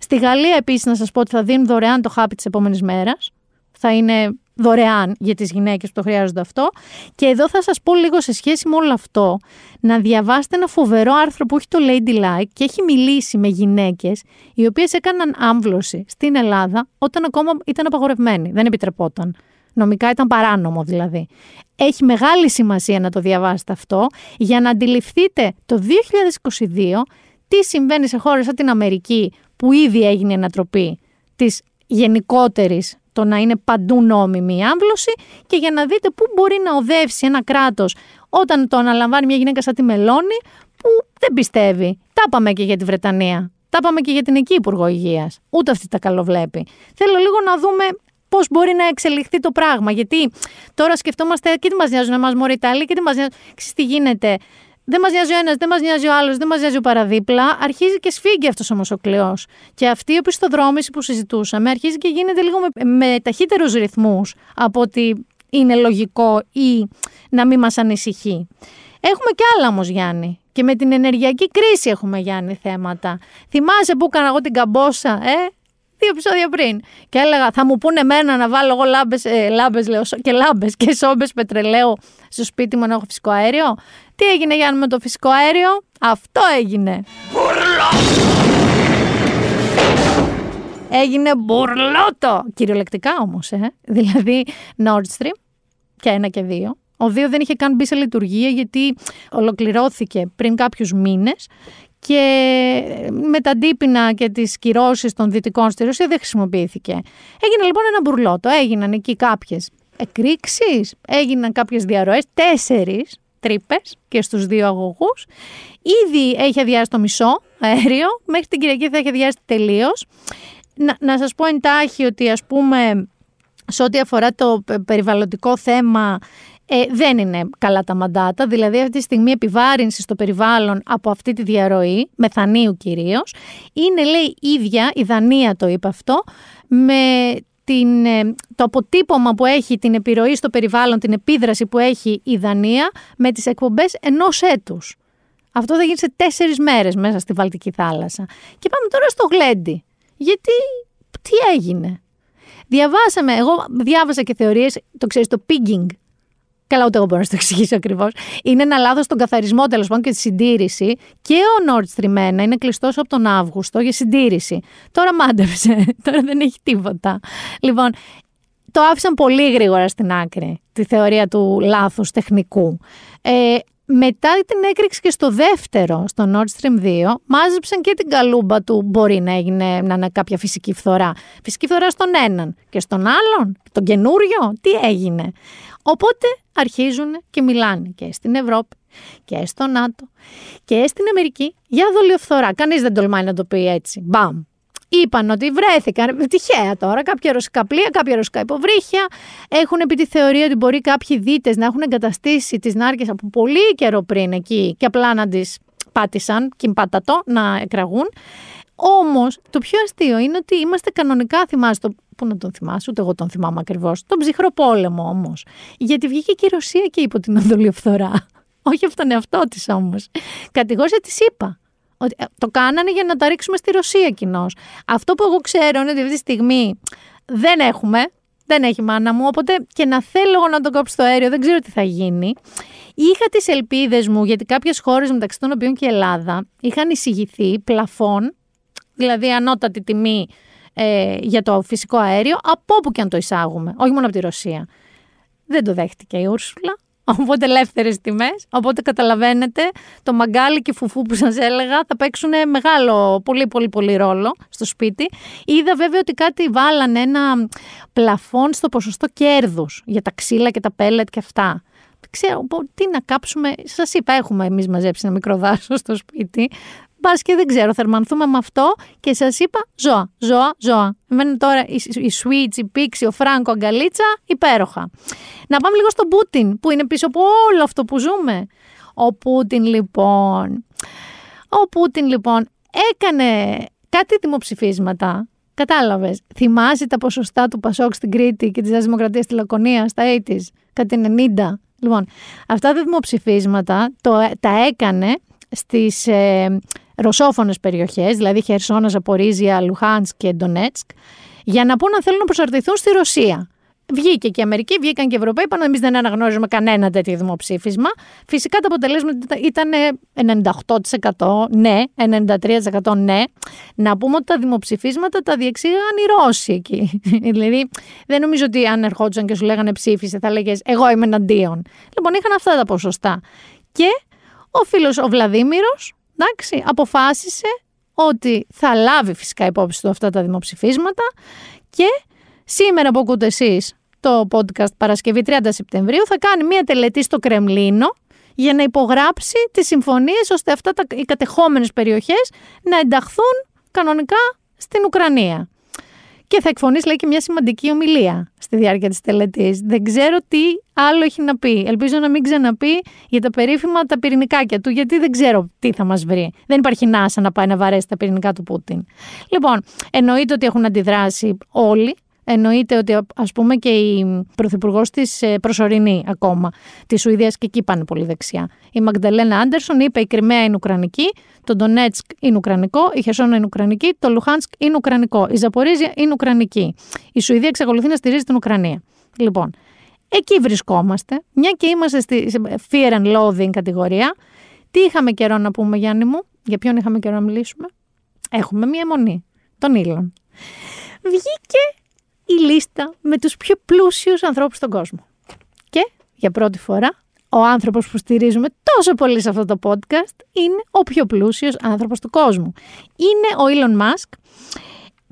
Στη Γαλλία, επίσης, να σας πω ότι θα δίνουν δωρεάν το χάπι της επόμενης μέρας. Θα είναι δωρεάν για τις γυναίκες που το χρειάζονται αυτό. Και εδώ θα σας πω λίγο σε σχέση με όλο αυτό, να διαβάσετε ένα φοβερό άρθρο που έχει το Ladylike και έχει μιλήσει με γυναίκες οι οποίες έκαναν άμβλωση στην Ελλάδα όταν ακόμα ήταν απαγορευμένη, δεν επιτρεπόταν. Νομικά ήταν παράνομο δηλαδή. Έχει μεγάλη σημασία να το διαβάσετε αυτό για να αντιληφθείτε το 2022 τι συμβαίνει σε χώρες σαν την Αμερική που ήδη έγινε η ανατροπή της γενικότερης το να είναι παντού νόμιμη η άμβλωση και για να δείτε πού μπορεί να οδεύσει ένα κράτος όταν το αναλαμβάνει μια γυναίκα σαν τη Μελώνη που δεν πιστεύει. Τα πάμε και για τη Βρετανία. Τα πάμε και για την εκεί Υπουργό Υγείας. Ούτε αυτή τα καλοβλέπει. Θέλω λίγο να δούμε πώς μπορεί να εξελιχθεί το πράγμα. Γιατί τώρα σκεφτόμαστε και τι μας νοιάζουν εμάς Μωρή Ιταλία και τι μας νοιάζουν. τι γίνεται. Δεν μας νοιάζει ο ένας, δεν μας νοιάζει ο άλλος, δεν μας νοιάζει ο παραδίπλα. Αρχίζει και σφίγγει αυτός όμω ο κλειό. Και αυτή η οπισθοδρόμηση που συζητούσαμε αρχίζει και γίνεται λίγο με, με ταχύτερους ρυθμούς από ότι είναι λογικό ή να μην μας ανησυχεί. Έχουμε και άλλα όμως, Γιάννη. Και με την ενεργειακή κρίση έχουμε, Γιάννη, θέματα. Θυμάσαι που έκανα εγώ την καμπόσα, ε; δύο επεισόδια πριν. Και έλεγα, θα μου πούνε εμένα να βάλω εγώ λάμπες, ε, λάμπες, λέω, και λάμπες και σόμπες πετρελαίου στο σπίτι μου να έχω φυσικό αέριο. Τι έγινε, Γιάννη, με το φυσικό αέριο; Αυτό έγινε. Έγινε μπουρλότο. Κυριολεκτικά όμως, ε. Δηλαδή, Nord Stream και ένα και δύο. Ο δύο δεν είχε καν μπει σε λειτουργία γιατί ολοκληρώθηκε πριν κάποιους μήνες και με τα αντίπεινα και τις κυρώσεις των δυτικών στη Ρωσία δεν χρησιμοποιήθηκε. Έγινε λοιπόν ένα μπουρλότο, έγιναν εκεί κάποιες εκρήξεις, έγιναν κάποιες διαρροές, τέσσερις τρύπες και στους δύο αγωγούς. Ήδη έχει αδειάσει το μισό αέριο, μέχρι την Κυριακή θα έχει αδειάσει τελείως. Να, να σας πω εντάχει ότι ας πούμε σε ό,τι αφορά το περιβαλλοντικό θέμα ε, δεν είναι καλά τα μαντάτα, δηλαδή αυτή τη στιγμή επιβάρυνση στο περιβάλλον από αυτή τη διαρροή, μεθανίου κυρίως, είναι λέει ίδια, η Δανία το είπε αυτό, με την, ε, το αποτύπωμα που έχει την επιρροή στο περιβάλλον, την επίδραση που έχει η Δανία με τις εκπομπές ενός έτους. Αυτό θα γίνει σε τέσσερις μέρες μέσα στη Βαλτική θάλασσα. Και πάμε τώρα στο γλέντι. Γιατί, τι έγινε; Διαβάσαμε, εγώ διάβασα και θεωρίες, το ξέρεις, το pigging, Καλά, ούτε εγώ μπορώ να το εξηγήσω ακριβώς. Είναι ένα λάθος στον καθαρισμό τέλος πάντων και τη συντήρηση. Και ο Nord Stream 1 είναι κλειστός από τον Αύγουστο για συντήρηση. Τώρα μάντεψε. Τώρα δεν έχει τίποτα. Λοιπόν, το άφησαν πολύ γρήγορα στην άκρη τη θεωρία του λάθους τεχνικού. Ε, μετά την έκρηξη και στο δεύτερο, στο Nord Stream 2, μάζεψαν και την καλούμπα του μπορεί να, έγινε, να είναι κάποια φυσική φθορά. Φυσική φθορά στον έναν και στον άλλον, τον καινούριο, τι έγινε; Οπότε αρχίζουν και μιλάνε και στην Ευρώπη και στο ΝΑΤΟ και στην Αμερική για δολιοφθορά. Κανείς δεν τολμάει να το πει έτσι. Μπαμ. Είπαν ότι βρέθηκαν τυχαία τώρα κάποια ρωσικά πλοία, κάποια ρωσικά υποβρύχια. Έχουν επί τη θεωρία ότι μπορεί κάποιοι δίτες να έχουν εγκαταστήσει τις νάρκες από πολύ καιρό πριν εκεί και απλά να τις πάτησαν, κυμπάτατο, να εκραγούν. Όμως το πιο αστείο είναι ότι είμαστε κανονικά, θυμάστε το Πού να τον θυμάσαι, ούτε εγώ τον θυμάμαι ακριβώς. Τον ψυχρό πόλεμο όμως. Γιατί βγήκε και η Ρωσία και είπε ότι είναι δολιοφθορά. Όχι από τον εαυτό της όμως. Κατηγόρησε της είπα. Ότι ε, το κάνανε για να τα ρίξουμε στη Ρωσία κοινώς. Αυτό που εγώ ξέρω είναι ότι αυτή τη στιγμή δεν έχουμε, δεν έχει μάνα μου, οπότε και να θέλω να τον κόψω στο αέριο, δεν ξέρω τι θα γίνει. Είχα τις ελπίδες μου, γιατί κάποιες χώρες μεταξύ των οποίων και η Ελλάδα είχαν εισηγηθεί πλαφών, δηλαδή ανώτατη τιμή ε, για το φυσικό αέριο από όπου και αν το εισάγουμε, όχι μόνο από τη Ρωσία. Δεν το δέχτηκε η Ούρσουλα. Οπότε ελεύθερες τιμές. Οπότε καταλαβαίνετε, το μαγκάλι και φουφού που σας έλεγα θα παίξουν μεγάλο, πολύ πολύ πολύ ρόλο στο σπίτι. Είδα βέβαια ότι κάτι βάλανε ένα πλαφόν στο ποσοστό κέρδους για τα ξύλα και τα πέλετ και αυτά. Ξέρω τι να κάψουμε. Σας είπα, έχουμε εμείς μαζέψει ένα μικρό δάσος στο σπίτι. Μπα και δεν ξέρω, θερμανθούμε με αυτό και σας είπα ζώα, ζώα, ζώα. Εμένα τώρα η, η Switch, η Pixie, ο Φράγκο, Αγκαλίτσα, υπέροχα. Να πάμε λίγο στον Πούτιν, που είναι πίσω από όλο αυτό που ζούμε. Ο Πούτιν λοιπόν. Ο Πούτιν λοιπόν έκανε κάτι δημοψηφίσματα. Κατάλαβες. Θυμάσαι τα ποσοστά του Πασόκ στην Κρήτη και της Νέας Δημοκρατίας στη Λακωνία στα 80 κάτι 90. Λοιπόν, αυτά τα δημοψηφίσματα το, τα έκανε στις ε, ρωσόφωνες περιοχές, δηλαδή Χερσόνα, Ζαπορίζια, Λουχάνσκ και Ντονέτσκ, για να πούν αν θέλουν να προσαρτηθούν στη Ρωσία. Βγήκε και η Αμερική, βγήκαν και οι Ευρωπαίοι, είπαν εμείς δεν αναγνώριζουμε κανένα τέτοιο δημοψήφισμα. Φυσικά τα αποτελέσματα ήταν 98% ναι, 93% ναι. Να πούμε ότι τα δημοψηφίσματα τα διεξήγαν οι Ρώσοι εκεί. δηλαδή, δεν νομίζω ότι αν ερχόντουσαν και σου λέγανε ψήφισε, θα λέγες Εγώ είμαι εναντίον. Λοιπόν, είχαν αυτά τα ποσοστά. Και ο φίλος ο Βλαδίμηρος, εντάξει, αποφάσισε ότι θα λάβει φυσικά υπόψη του αυτά τα δημοψηφίσματα και σήμερα που ακούτε εσείς το podcast Παρασκευή 30 Σεπτεμβρίου θα κάνει μια τελετή στο Κρεμλίνο για να υπογράψει τις συμφωνίες ώστε αυτά τα, οι κατεχόμενες περιοχές να ενταχθούν κανονικά στην Ουκρανία. Και θα εκφωνήσει λέει και μια σημαντική ομιλία στη διάρκεια της τελετής. Δεν ξέρω τι άλλο έχει να πει. Ελπίζω να μην ξαναπεί για τα περίφημα τα πυρηνικάκια του, γιατί δεν ξέρω τι θα μας βρει. Δεν υπάρχει νάσα να πάει να βαρέσει τα πυρηνικά του Πούτιν. Λοιπόν, εννοείται ότι έχουν αντιδράσει όλοι Εννοείται ότι ας πούμε και η πρωθυπουργός της ε, προσωρινή ακόμα της Σουηδίας και εκεί πάνε πολύ δεξιά. Η Μαγδαλένα Άντερσον είπε η Κρυμαία είναι Ουκρανική, το Ντονέτσκ είναι Ουκρανικό, η Χερσόνα είναι Ουκρανική, το Λουχάνσκ είναι Ουκρανικό, η Ζαπορίζια είναι Ουκρανική. Η Σουηδία εξακολουθεί να στηρίζει την Ουκρανία. Λοιπόν, εκεί βρισκόμαστε, μια και είμαστε στη fear and loathing κατηγορία. Τι είχαμε καιρό να πούμε, Γιάννη μου, για ποιον είχαμε καιρό να μιλήσουμε; Έχουμε μία μονή, τον Ήλον. Βγήκε η λίστα με τους πιο πλούσιους ανθρώπους στον κόσμο. Και για πρώτη φορά ο άνθρωπος που στηρίζουμε τόσο πολύ σε αυτό το podcast είναι ο πιο πλούσιος άνθρωπος του κόσμου. Είναι ο Elon Musk,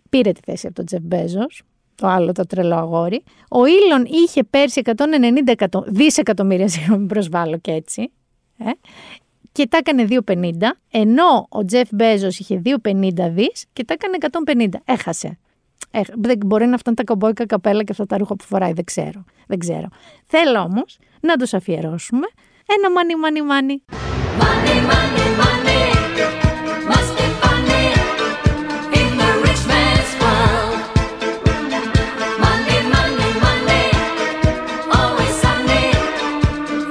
πήρε τη θέση από τον Jeff Bezos, το άλλο το τρελό αγόρι. Ο Elon είχε πέρσι 190 δισεκατομμύρια, συγγνώμη προσβάλλω και έτσι, ε, και τα έκανε 2,50, ενώ ο Jeff Bezos είχε 2,50 δις και τα έκανε 150. Έχασε. Ε, δεν μπορεί να φτάνει τα κομπόικα καπέλα και αυτά τα ρούχα που φοράει, δεν ξέρω. Δεν ξέρω. Θέλω όμως να τους αφιερώσουμε ένα μάνι μάνι μάνι. Money, money, money. Must be funny in the rich man's world. Money, money, money. Always sunny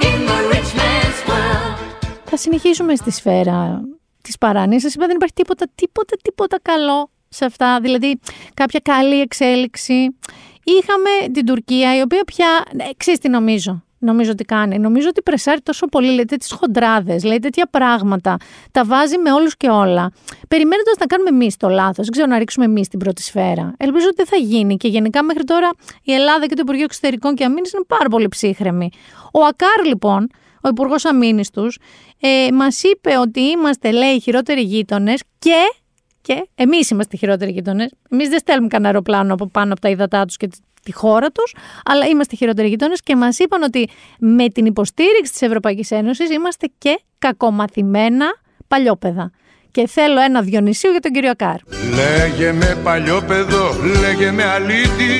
in the rich man's world. Θα συνεχίσουμε στη σφαίρα της παράνοιας. Είπα δεν υπάρχει τίποτα, τίποτα, τίποτα καλό σε αυτά, δηλαδή κάποια καλή εξέλιξη. Είχαμε την Τουρκία, η οποία πια, ναι, τι νομίζω, νομίζω ότι κάνει. Νομίζω ότι πρεσάρει τόσο πολύ, λέει τέτοιες χοντράδες, λέει τέτοια πράγματα. Τα βάζει με όλους και όλα. Περιμένοντας να κάνουμε εμείς το λάθος. Δεν ξέρω να ρίξουμε εμείς την πρώτη σφαίρα. Ελπίζω ότι δεν θα γίνει. Και γενικά μέχρι τώρα η Ελλάδα και το Υπουργείο Εξωτερικών και Αμήνης είναι πάρα πολύ ψύχρεμοι. Ο Ακάρ, λοιπόν, ο Υπουργός Αμήνης τους, ε, μας είπε ότι είμαστε, λέει, χειρότεροι γείτονες και και εμείς είμαστε χειρότεροι γείτονε. Εμείς δεν στέλνουμε κανένα αεροπλάνο από πάνω από τα ύδατά τους και τη χώρα τους, αλλά είμαστε χειρότεροι γείτονε και μας είπαν ότι με την υποστήριξη της Ευρωπαϊκής Ένωσης είμαστε και κακομαθημένα παλιόπαιδα. Και θέλω ένα Διονυσίου για τον κύριο Ακάρ. Λέγε με παλιόπαιδο, λέγε με αλήτη,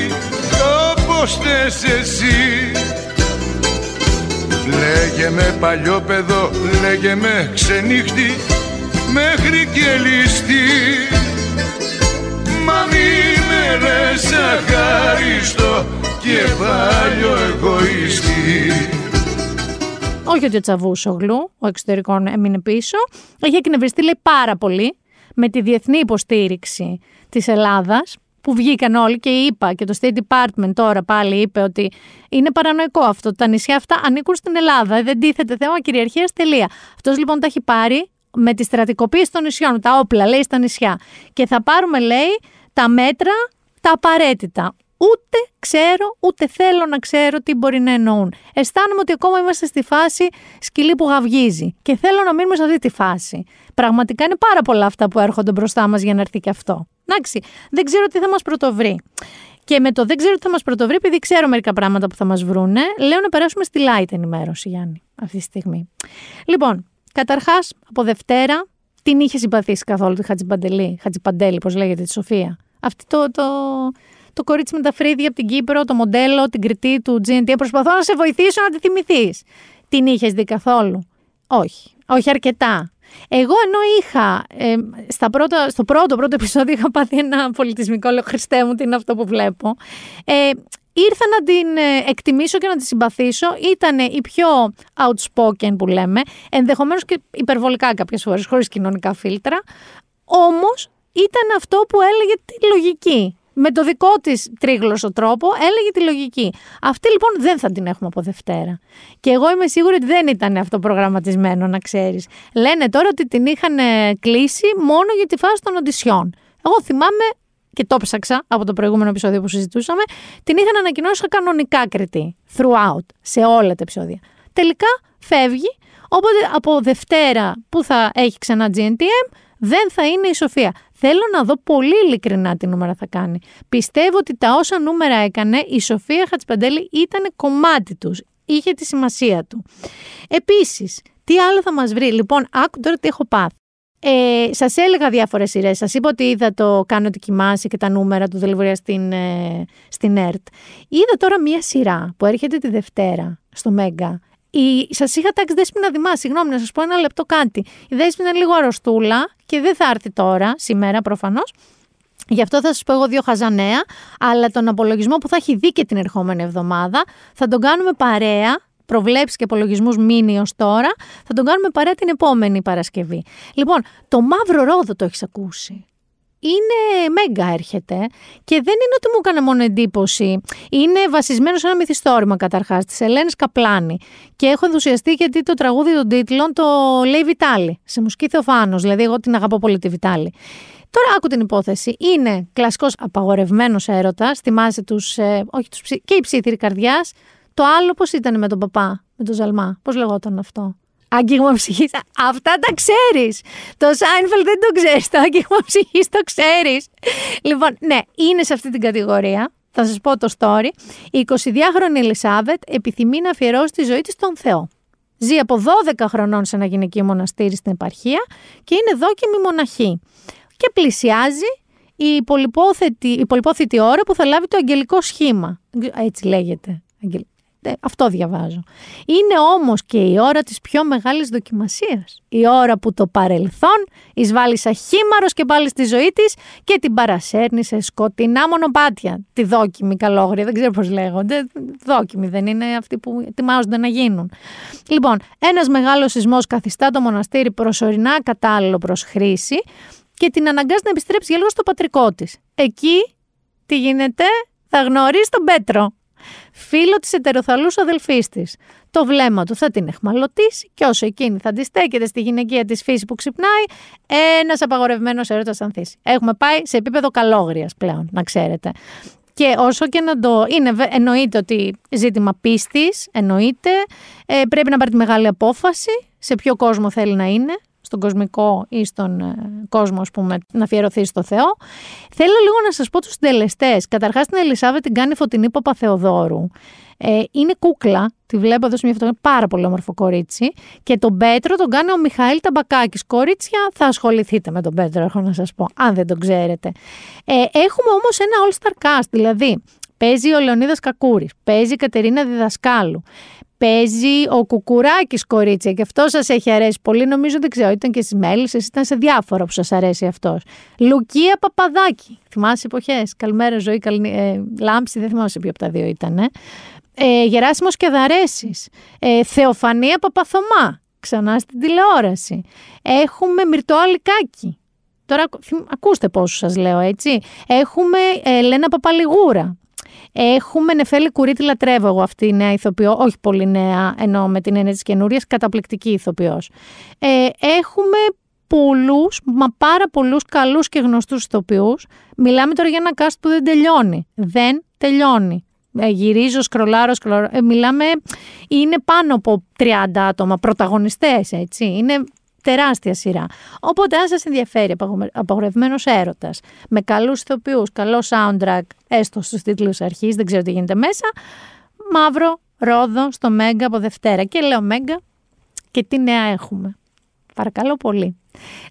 όπω θες εσύ. Λέγε με παλιόπαιδο, λέγε με ξενύχτη, μέχρι και ληστή Μα μη με λες αχάριστο και παλιό εγωιστή όχι ότι ο Τσαβούσογλου, ο εξωτερικών έμεινε πίσω, έχει εκνευριστεί λέει πάρα πολύ με τη διεθνή υποστήριξη της Ελλάδας που βγήκαν όλοι και είπα και το State Department τώρα πάλι είπε ότι είναι παρανοϊκό αυτό. Τα νησιά αυτά ανήκουν στην Ελλάδα. Δεν τίθεται θέμα κυριαρχία. Τελεία. Αυτός λοιπόν τα έχει πάρει με τη στρατικοποίηση των νησιών, τα όπλα, λέει, στα νησιά. Και θα πάρουμε, λέει, τα μέτρα, τα απαραίτητα. Ούτε ξέρω, ούτε θέλω να ξέρω τι μπορεί να εννοούν. Αισθάνομαι ότι ακόμα είμαστε στη φάση σκυλή που γαυγίζει. Και θέλω να μείνουμε σε αυτή τη φάση. Πραγματικά είναι πάρα πολλά αυτά που έρχονται μπροστά μας για να έρθει και αυτό. Εντάξει, δεν ξέρω τι θα μας πρωτοβρει. Και με το δεν ξέρω τι θα μας πρωτοβρει, επειδή ξέρω μερικά πράγματα που θα μας βρούνε, λέω να περάσουμε στη light ενημέρωση, Γιάννη, αυτή τη στιγμή. Λοιπόν, Καταρχάς, από Δευτέρα, την είχε συμπαθήσει καθόλου τη Χατζιπαντελή, Χατζιπαντέλη, πώς λέγεται, τη Σοφία. Αυτή το, το, το κορίτσι με τα φρύδια από την Κύπρο, το μοντέλο, την κριτή του GNT. Προσπαθώ να σε βοηθήσω να τη θυμηθείς. Την είχες δει καθόλου; Όχι. Όχι αρκετά. Εγώ ενώ είχα, ε, στα πρώτα, στο πρώτο πρώτο επεισόδιο είχα πάθει ένα πολιτισμικό, λέω Χριστέ μου τι είναι αυτό που βλέπω. Ε, ήρθα να την ε, εκτιμήσω και να τη συμπαθήσω. Ήταν η πιο outspoken που λέμε, ενδεχομένως και υπερβολικά κάποιες φορές, χωρίς κοινωνικά φίλτρα. Όμως ήταν αυτό που έλεγε τη λογική. με το δικό της τρίγλωσο τρόπο έλεγε τη λογική. Αυτή λοιπόν δεν θα την έχουμε από Δευτέρα. Και εγώ είμαι σίγουρη ότι δεν ήταν αυτό προγραμματισμένο, να ξέρεις. Λένε τώρα ότι την είχαν ε, κλείσει μόνο για τη φάση των οντισιών. Εγώ θυμάμαι και το ψάξα από το προηγούμενο επεισόδιο που συζητούσαμε, την είχαν ανακοινώσει κανονικά κριτή. Throughout, σε όλα τα επεισόδια. Τελικά φεύγει, οπότε από Δευτέρα που θα έχει ξανά GNTM, δεν θα είναι η Σοφία. Θέλω να δω πολύ ειλικρινά τι νούμερα θα κάνει. Πιστεύω ότι τα όσα νούμερα έκανε, η Σοφία Χατσπαντέλη ήταν κομμάτι τους. Είχε τη σημασία του. Επίσης, τι άλλο θα μας βρει; Λοιπόν, άκου τώρα τι έχω πάθει. Ε, Σας έλεγα διάφορες σειρές. Σας είπα ότι είδα το Κάνω ότι κοιμάσαι και τα νούμερα του Δελβορία στην, ε, στην ΕΡΤ. Είδα τώρα μία σειρά που έρχεται τη Δευτέρα στο Μέγκα. Σας είχα τάξει δέσπινα δημά. Συγγνώμη, να σας πω ένα λεπτό κάτι. Η δέσπινα είναι λίγο αρρωστούλα και δεν θα έρθει τώρα, σήμερα προφανώς. Γι' αυτό θα σας πω εγώ δύο χαζανέα, αλλά τον απολογισμό που θα έχει δει και την ερχόμενη εβδομάδα θα τον κάνουμε παρέα προβλέψει και υπολογισμού μήνυ ως τώρα, θα τον κάνουμε παρέα την επόμενη Παρασκευή. Λοιπόν, το μαύρο ρόδο το έχεις ακούσει. Είναι μέγα έρχεται και δεν είναι ότι μου έκανε μόνο εντύπωση. Είναι βασισμένο σε ένα μυθιστόρημα καταρχάς της Ελένης Καπλάνη. Και έχω ενθουσιαστεί γιατί το τραγούδι των τίτλων το λέει Βιτάλη, σε μουσική Θεοφάνος. Δηλαδή, εγώ την αγαπώ πολύ τη Βιτάλη. Τώρα άκου την υπόθεση. Είναι κλασικός απαγορευμένος έρωτας. Θυμάσαι τους. Ε, όχι τους, και η ψήθυρη καρδιάς. Το άλλο πώς ήταν με τον παπά, με τον Ζαλμά; Πώς λεγόταν αυτό; Άγγιγμα ψυχής. Αυτά τα ξέρεις. Το Σάινφελ δεν το ξέρεις. Το άγγιγμα ψυχής το ξέρεις. Λοιπόν, ναι, είναι σε αυτή την κατηγορία. Θα σας πω το story. Η 22χρονη Ελισάβετ επιθυμεί να αφιερώσει τη ζωή της στον Θεό. Ζει από 12 χρονών σε ένα γυναικείο μοναστήρι στην επαρχία και είναι δόκιμη μοναχή. Και πλησιάζει η πολυπόθετη, ώρα που θα λάβει το αγγελικό σχήμα. Έτσι λέγεται. Ε, αυτό διαβάζω. Είναι όμως και η ώρα της πιο μεγάλης δοκιμασίας. Η ώρα που το παρελθόν εισβάλλει σαν χήμαρος και πάλι στη ζωή της και την παρασέρνει σε σκοτεινά μονοπάτια. Τη δόκιμη καλόγρια, δεν ξέρω πώς λέγονται. Δόκιμη δεν είναι αυτοί που ετοιμάζονται να γίνουν. Λοιπόν, ένας μεγάλος σεισμός καθιστά το μοναστήρι προσωρινά κατάλληλο προς χρήση και την αναγκάζει να επιστρέψει για λίγο στο πατρικό της. Εκεί, τι γίνεται, θα γνωρίσει τον Πέτρο φίλο της ετεροθαλούς αδελφής της. Το βλέμμα του θα την εχμαλωτήσει και όσο εκείνη θα αντιστέκεται στη γυναικεία της φύση που ξυπνάει, ένας απαγορευμένος έρωτας θα ανθίσει. Έχουμε πάει σε επίπεδο καλόγριας πλέον, να ξέρετε. Και όσο και να το είναι, εννοείται ότι ζήτημα πίστης, εννοείται. Ε, πρέπει να πάρει τη μεγάλη απόφαση σε ποιο κόσμο θέλει να είναι στον κοσμικό ή στον ε, κόσμο, ας πούμε, να αφιερωθεί στο Θεό. Θέλω λίγο να σας πω τους συντελεστές. Καταρχάς την Ελισάβε την κάνει Φωτεινή Παπαθεοδόρου. Ε, είναι κούκλα, τη βλέπω εδώ σε μια φωτογραφία, πάρα πολύ όμορφο κορίτσι. Και τον Πέτρο τον κάνει ο Μιχαήλ Ταμπακάκης. Κορίτσια, θα ασχοληθείτε με τον Πέτρο, έχω να σας πω, αν δεν τον ξέρετε. Ε, έχουμε όμως ένα all-star cast, δηλαδή παίζει ο Λεωνίδας Κακούρης, παίζει η Κατερίνα Διδασκάλου, παίζει ο Κουκουράκης κορίτσια και αυτό σας έχει αρέσει πολύ. Νομίζω δεν ξέρω, ήταν και στις Μέλισσες, ήταν σε διάφορα που σας αρέσει αυτός. Λουκία Παπαδάκη, θυμάσαι εποχές, καλημέρα ζωή, καλ... ε, λάμψη, δεν θυμάσαι ποιο από τα δύο ήταν. Ε. Ε, Γεράσιμος Κεδαρέσης, ε, Θεοφανία Παπαθωμά, ξανά στην τηλεόραση. Έχουμε Μυρτό Αλικάκη. Τώρα ακούστε πόσους σας λέω έτσι. Έχουμε Ελένα Παπαλιγούρα. Έχουμε Νεφέλη Κουρί, λατρεύω εγώ αυτή η νέα ηθοποιό, όχι πολύ νέα, ενώ με την έννοια της καινούρια, καταπληκτική ηθοποιός. Ε, έχουμε πολλούς, μα πάρα πολλούς καλούς και γνωστούς ηθοποιούς. Μιλάμε τώρα για ένα cast που δεν τελειώνει. Δεν τελειώνει. Ε, γυρίζω, σκρολάρω, σκρολάρω. Ε, μιλάμε, είναι πάνω από 30 άτομα πρωταγωνιστές, έτσι. Είναι τεράστια σειρά. Οπότε, αν σας ενδιαφέρει απαγορευμένος έρωτας, με καλούς ηθοποιούς, καλό soundtrack, έστω στους τίτλους αρχής, δεν ξέρω τι γίνεται μέσα, μαύρο, ρόδο, στο Μέγκα από Δευτέρα. Και λέω Μέγκα και τι νέα έχουμε; Παρακαλώ πολύ.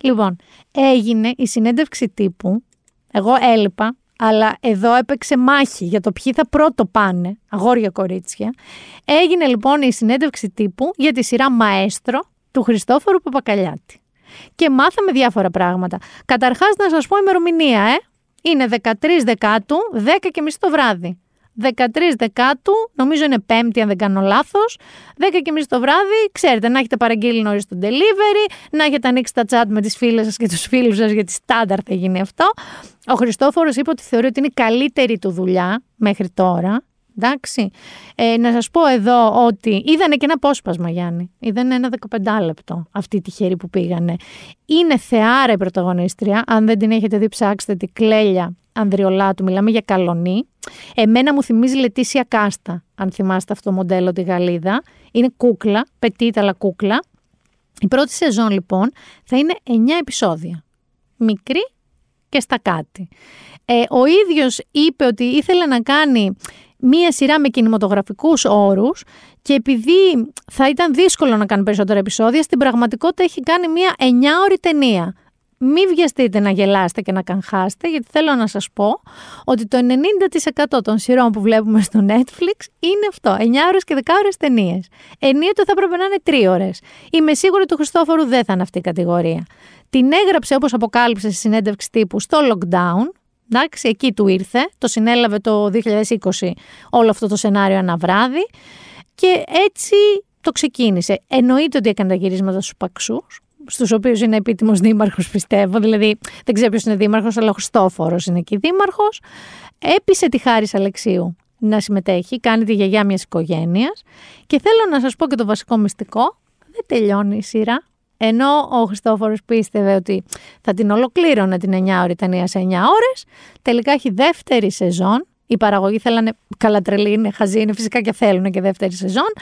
Λοιπόν, έγινε η συνέντευξη τύπου. Εγώ έλειπα, αλλά εδώ έπαιξε μάχη για το ποιοι θα πρώτο πάνε, αγόρια κορίτσια. Έγινε λοιπόν η συνέντευξη τύπου για τη σειρά Μαέστρο, του Χριστόφορου Παπακαλιάτη. Και μάθαμε διάφορα πράγματα. Καταρχάς να σας πω ημερομηνία, ε. Είναι 13 Δεκάτου, 10 και μισή το βράδυ. 13 Δεκάτου, νομίζω είναι Πέμπτη αν δεν κάνω λάθος. 10 και μισή το βράδυ, ξέρετε, να έχετε παραγγείλει νωρίς το delivery, να έχετε ανοίξει τα chat με τις φίλες σας και τους φίλους σας, γιατί στάνταρ θα γίνει αυτό. Ο Χριστόφορος είπε ότι θεωρεί ότι είναι η καλύτερη του δουλειά μέχρι τώρα. Εντάξει. Ε, να σας πω εδώ ότι είδανε και ένα απόσπασμα Γιάννη. Είδανε ένα 15 λεπτό αυτή τη χέρι που πήγανε. Είναι θεάρα η πρωταγωνίστρια. Αν δεν την έχετε δει ψάξτε τη Κλέλια Ανδριολάτου. Μιλάμε για καλονή. Εμένα μου θυμίζει Λετήσια Κάστα. Αν θυμάστε αυτό το μοντέλο τη Γαλλίδα. Είναι κούκλα, πετύτα αλλά κούκλα. Η πρώτη σεζόν λοιπόν θα είναι 9 επεισόδια. Μικρή και στα κάτι. Ε, ο ίδιος είπε ότι ήθελε να κάνει μία σειρά με κινηματογραφικούς όρους και επειδή θα ήταν δύσκολο να κάνει περισσότερα επεισόδια, στην πραγματικότητα έχει κάνει μία 9ωρη ταινία. Μην βιαστείτε να γελάσετε και να καγχάσετε, γιατί θέλω να σας πω ότι το 90% των σειρών που βλέπουμε στο Netflix είναι αυτό, 9 ώρες και 10 ώρες ταινίες. Ενίοτε θα έπρεπε να είναι 3 ώρες. Είμαι σίγουρη ότι του Χριστόφορου δεν θα είναι αυτή η κατηγορία. Την έγραψε όπως αποκάλυψε στη συνέντευξη τύπου στο lockdown, Εντάξει, εκεί του ήρθε, το συνέλαβε το 2020 όλο αυτό το σενάριο ένα βράδυ και έτσι το ξεκίνησε. Εννοείται ότι έκανε τα γυρίσματα στους Παξούς, στους οποίους είναι επίτιμος δήμαρχος πιστεύω, δηλαδή δεν ξέρω ποιος είναι δήμαρχος, αλλά ο Χριστόφορος είναι εκεί δήμαρχος. Έπεισε τη Χάρης Αλεξίου να συμμετέχει, κάνει τη γιαγιά μιας οικογένειας και θέλω να σας πω και το βασικό μυστικό, δεν τελειώνει η σειρά. Ενώ ο Χριστόφορος πίστευε ότι θα την ολοκλήρωνε την 9 ώρη ταινία σε 9 ώρες, τελικά έχει δεύτερη σεζόν. Οι παραγωγοί θέλανε, καλά τρελή είναι, χαζή είναι, φυσικά και θέλουν και δεύτερη σεζόν.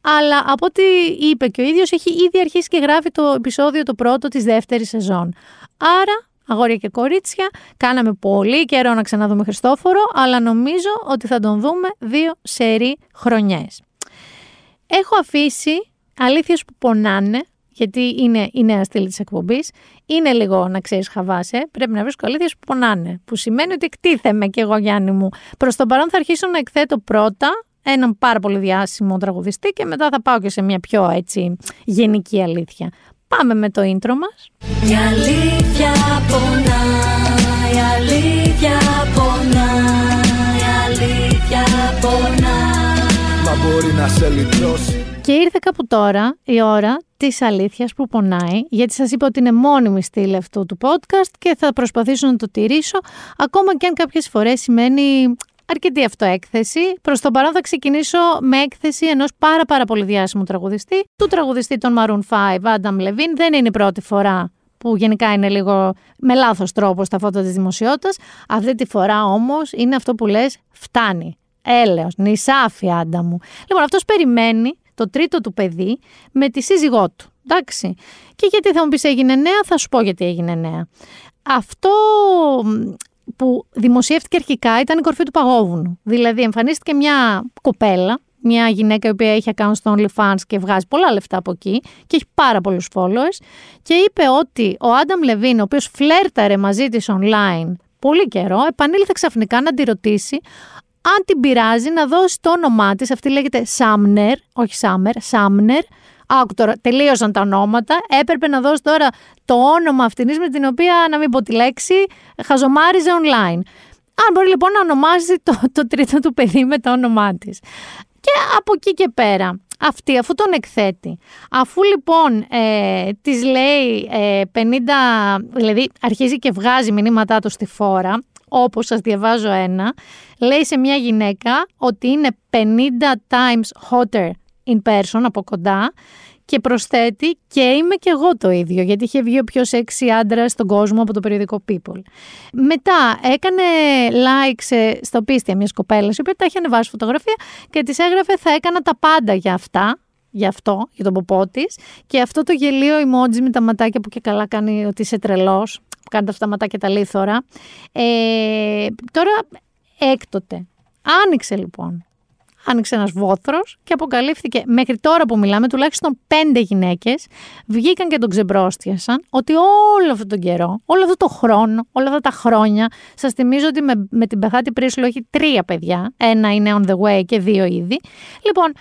Αλλά από ό,τι είπε και ο ίδιος, έχει ήδη αρχίσει και γράφει το επεισόδιο το πρώτο της δεύτερης σεζόν. Άρα, αγόρια και κορίτσια, κάναμε πολύ καιρό να ξαναδούμε Χριστόφορο, αλλά νομίζω ότι θα τον δούμε δύο σερή χρονιές. Έχω αφήσει αλήθειες που πονάνε γιατί είναι η νέα στήλη της εκπομπής. Είναι λίγο να ξέρεις, χαβάσαι. Πρέπει να βρίσκω αλήθειε που πονάνε. Που σημαίνει ότι εκτίθεμαι κι εγώ, Γιάννη μου. Προς το παρόν θα αρχίσω να εκθέτω πρώτα έναν πάρα πολύ διάσημο τραγουδιστή και μετά θα πάω και σε μια πιο έτσι γενική αλήθεια. Πάμε με το intro μας. Η αλήθεια πονά, η αλήθεια πονά, η αλήθεια πονά. Μα μπορεί να σε λυτρώσει. Και ήρθε κάπου τώρα η ώρα της αλήθειας που πονάει, γιατί σας είπα ότι είναι μόνιμη στήλη αυτού του podcast και θα προσπαθήσω να το τηρήσω, ακόμα και αν κάποιες φορές σημαίνει αρκετή αυτοέκθεση. Προς το παρόν θα ξεκινήσω με έκθεση ενός πάρα πάρα πολύ διάσημου τραγουδιστή, του τραγουδιστή των Maroon 5, Adam Levine. Δεν είναι η πρώτη φορά που γενικά είναι λίγο με λάθος τρόπο στα φώτα της δημοσιότητας. Αυτή τη φορά όμως είναι αυτό που λες φτάνει. Έλεος, νησάφι άντα μου. Λοιπόν, αυτός περιμένει το τρίτο του παιδί με τη σύζυγό του. Εντάξει. Και γιατί θα μου πεις έγινε νέα, θα σου πω γιατί έγινε νέα. Αυτό που δημοσιεύτηκε αρχικά ήταν η κορφή του παγόβουνου. Δηλαδή εμφανίστηκε μια κοπέλα, μια γυναίκα η οποία έχει account στο OnlyFans και βγάζει πολλά λεφτά από εκεί και έχει πάρα πολλούς followers και είπε ότι ο Άνταμ Λεβίν, ο οποίος φλέρταρε μαζί της online πολύ καιρό, επανήλθε ξαφνικά να τη ρωτήσει αν την πειράζει να δώσει το όνομά της, αυτή λέγεται Σάμνερ, όχι Σάμερ, Σάμνερ, Άκου τώρα, τελείωσαν τα ονόματα. Έπρεπε να δώσει τώρα το όνομα αυτήν με την οποία, να μην πω τη λέξη, χαζομάριζε online. Αν μπορεί λοιπόν να ονομάσει το, το τρίτο του παιδί με το όνομά της. Και από εκεί και πέρα, αυτή, αφού τον εκθέτει, αφού λοιπόν ε, της λέει ε, 50, δηλαδή αρχίζει και βγάζει μηνύματά του στη φόρα, όπως σας διαβάζω ένα, λέει σε μια γυναίκα ότι είναι 50 times hotter in person από κοντά και προσθέτει και είμαι και εγώ το ίδιο, γιατί είχε βγει ο πιο σεξι άντρας στον κόσμο από το περιοδικό People. Μετά έκανε like στο πίστια μιας κοπέλας, η οποία τα είχε ανεβάσει φωτογραφία και της έγραφε θα έκανα τα πάντα για αυτά, για αυτό, για τον ποπό της. Και αυτό το γελίο emoji με τα ματάκια που και καλά κάνει ότι είσαι τρελός, που κάνει αυτά τα ματάκια τα λίθωρα. Ε, τώρα έκτοτε. Άνοιξε λοιπόν άνοιξε ένας βόθρος και αποκαλύφθηκε μέχρι τώρα που μιλάμε, τουλάχιστον πέντε γυναίκες βγήκαν και τον ξεμπρόστιασαν ότι όλο αυτόν τον καιρό, όλο αυτό το χρόνο, όλα αυτά τα χρόνια, σας θυμίζω ότι με, με την Πεχάτη Πρίσλο έχει τρία παιδιά. Ένα είναι on the way και δύο ήδη. Λοιπόν,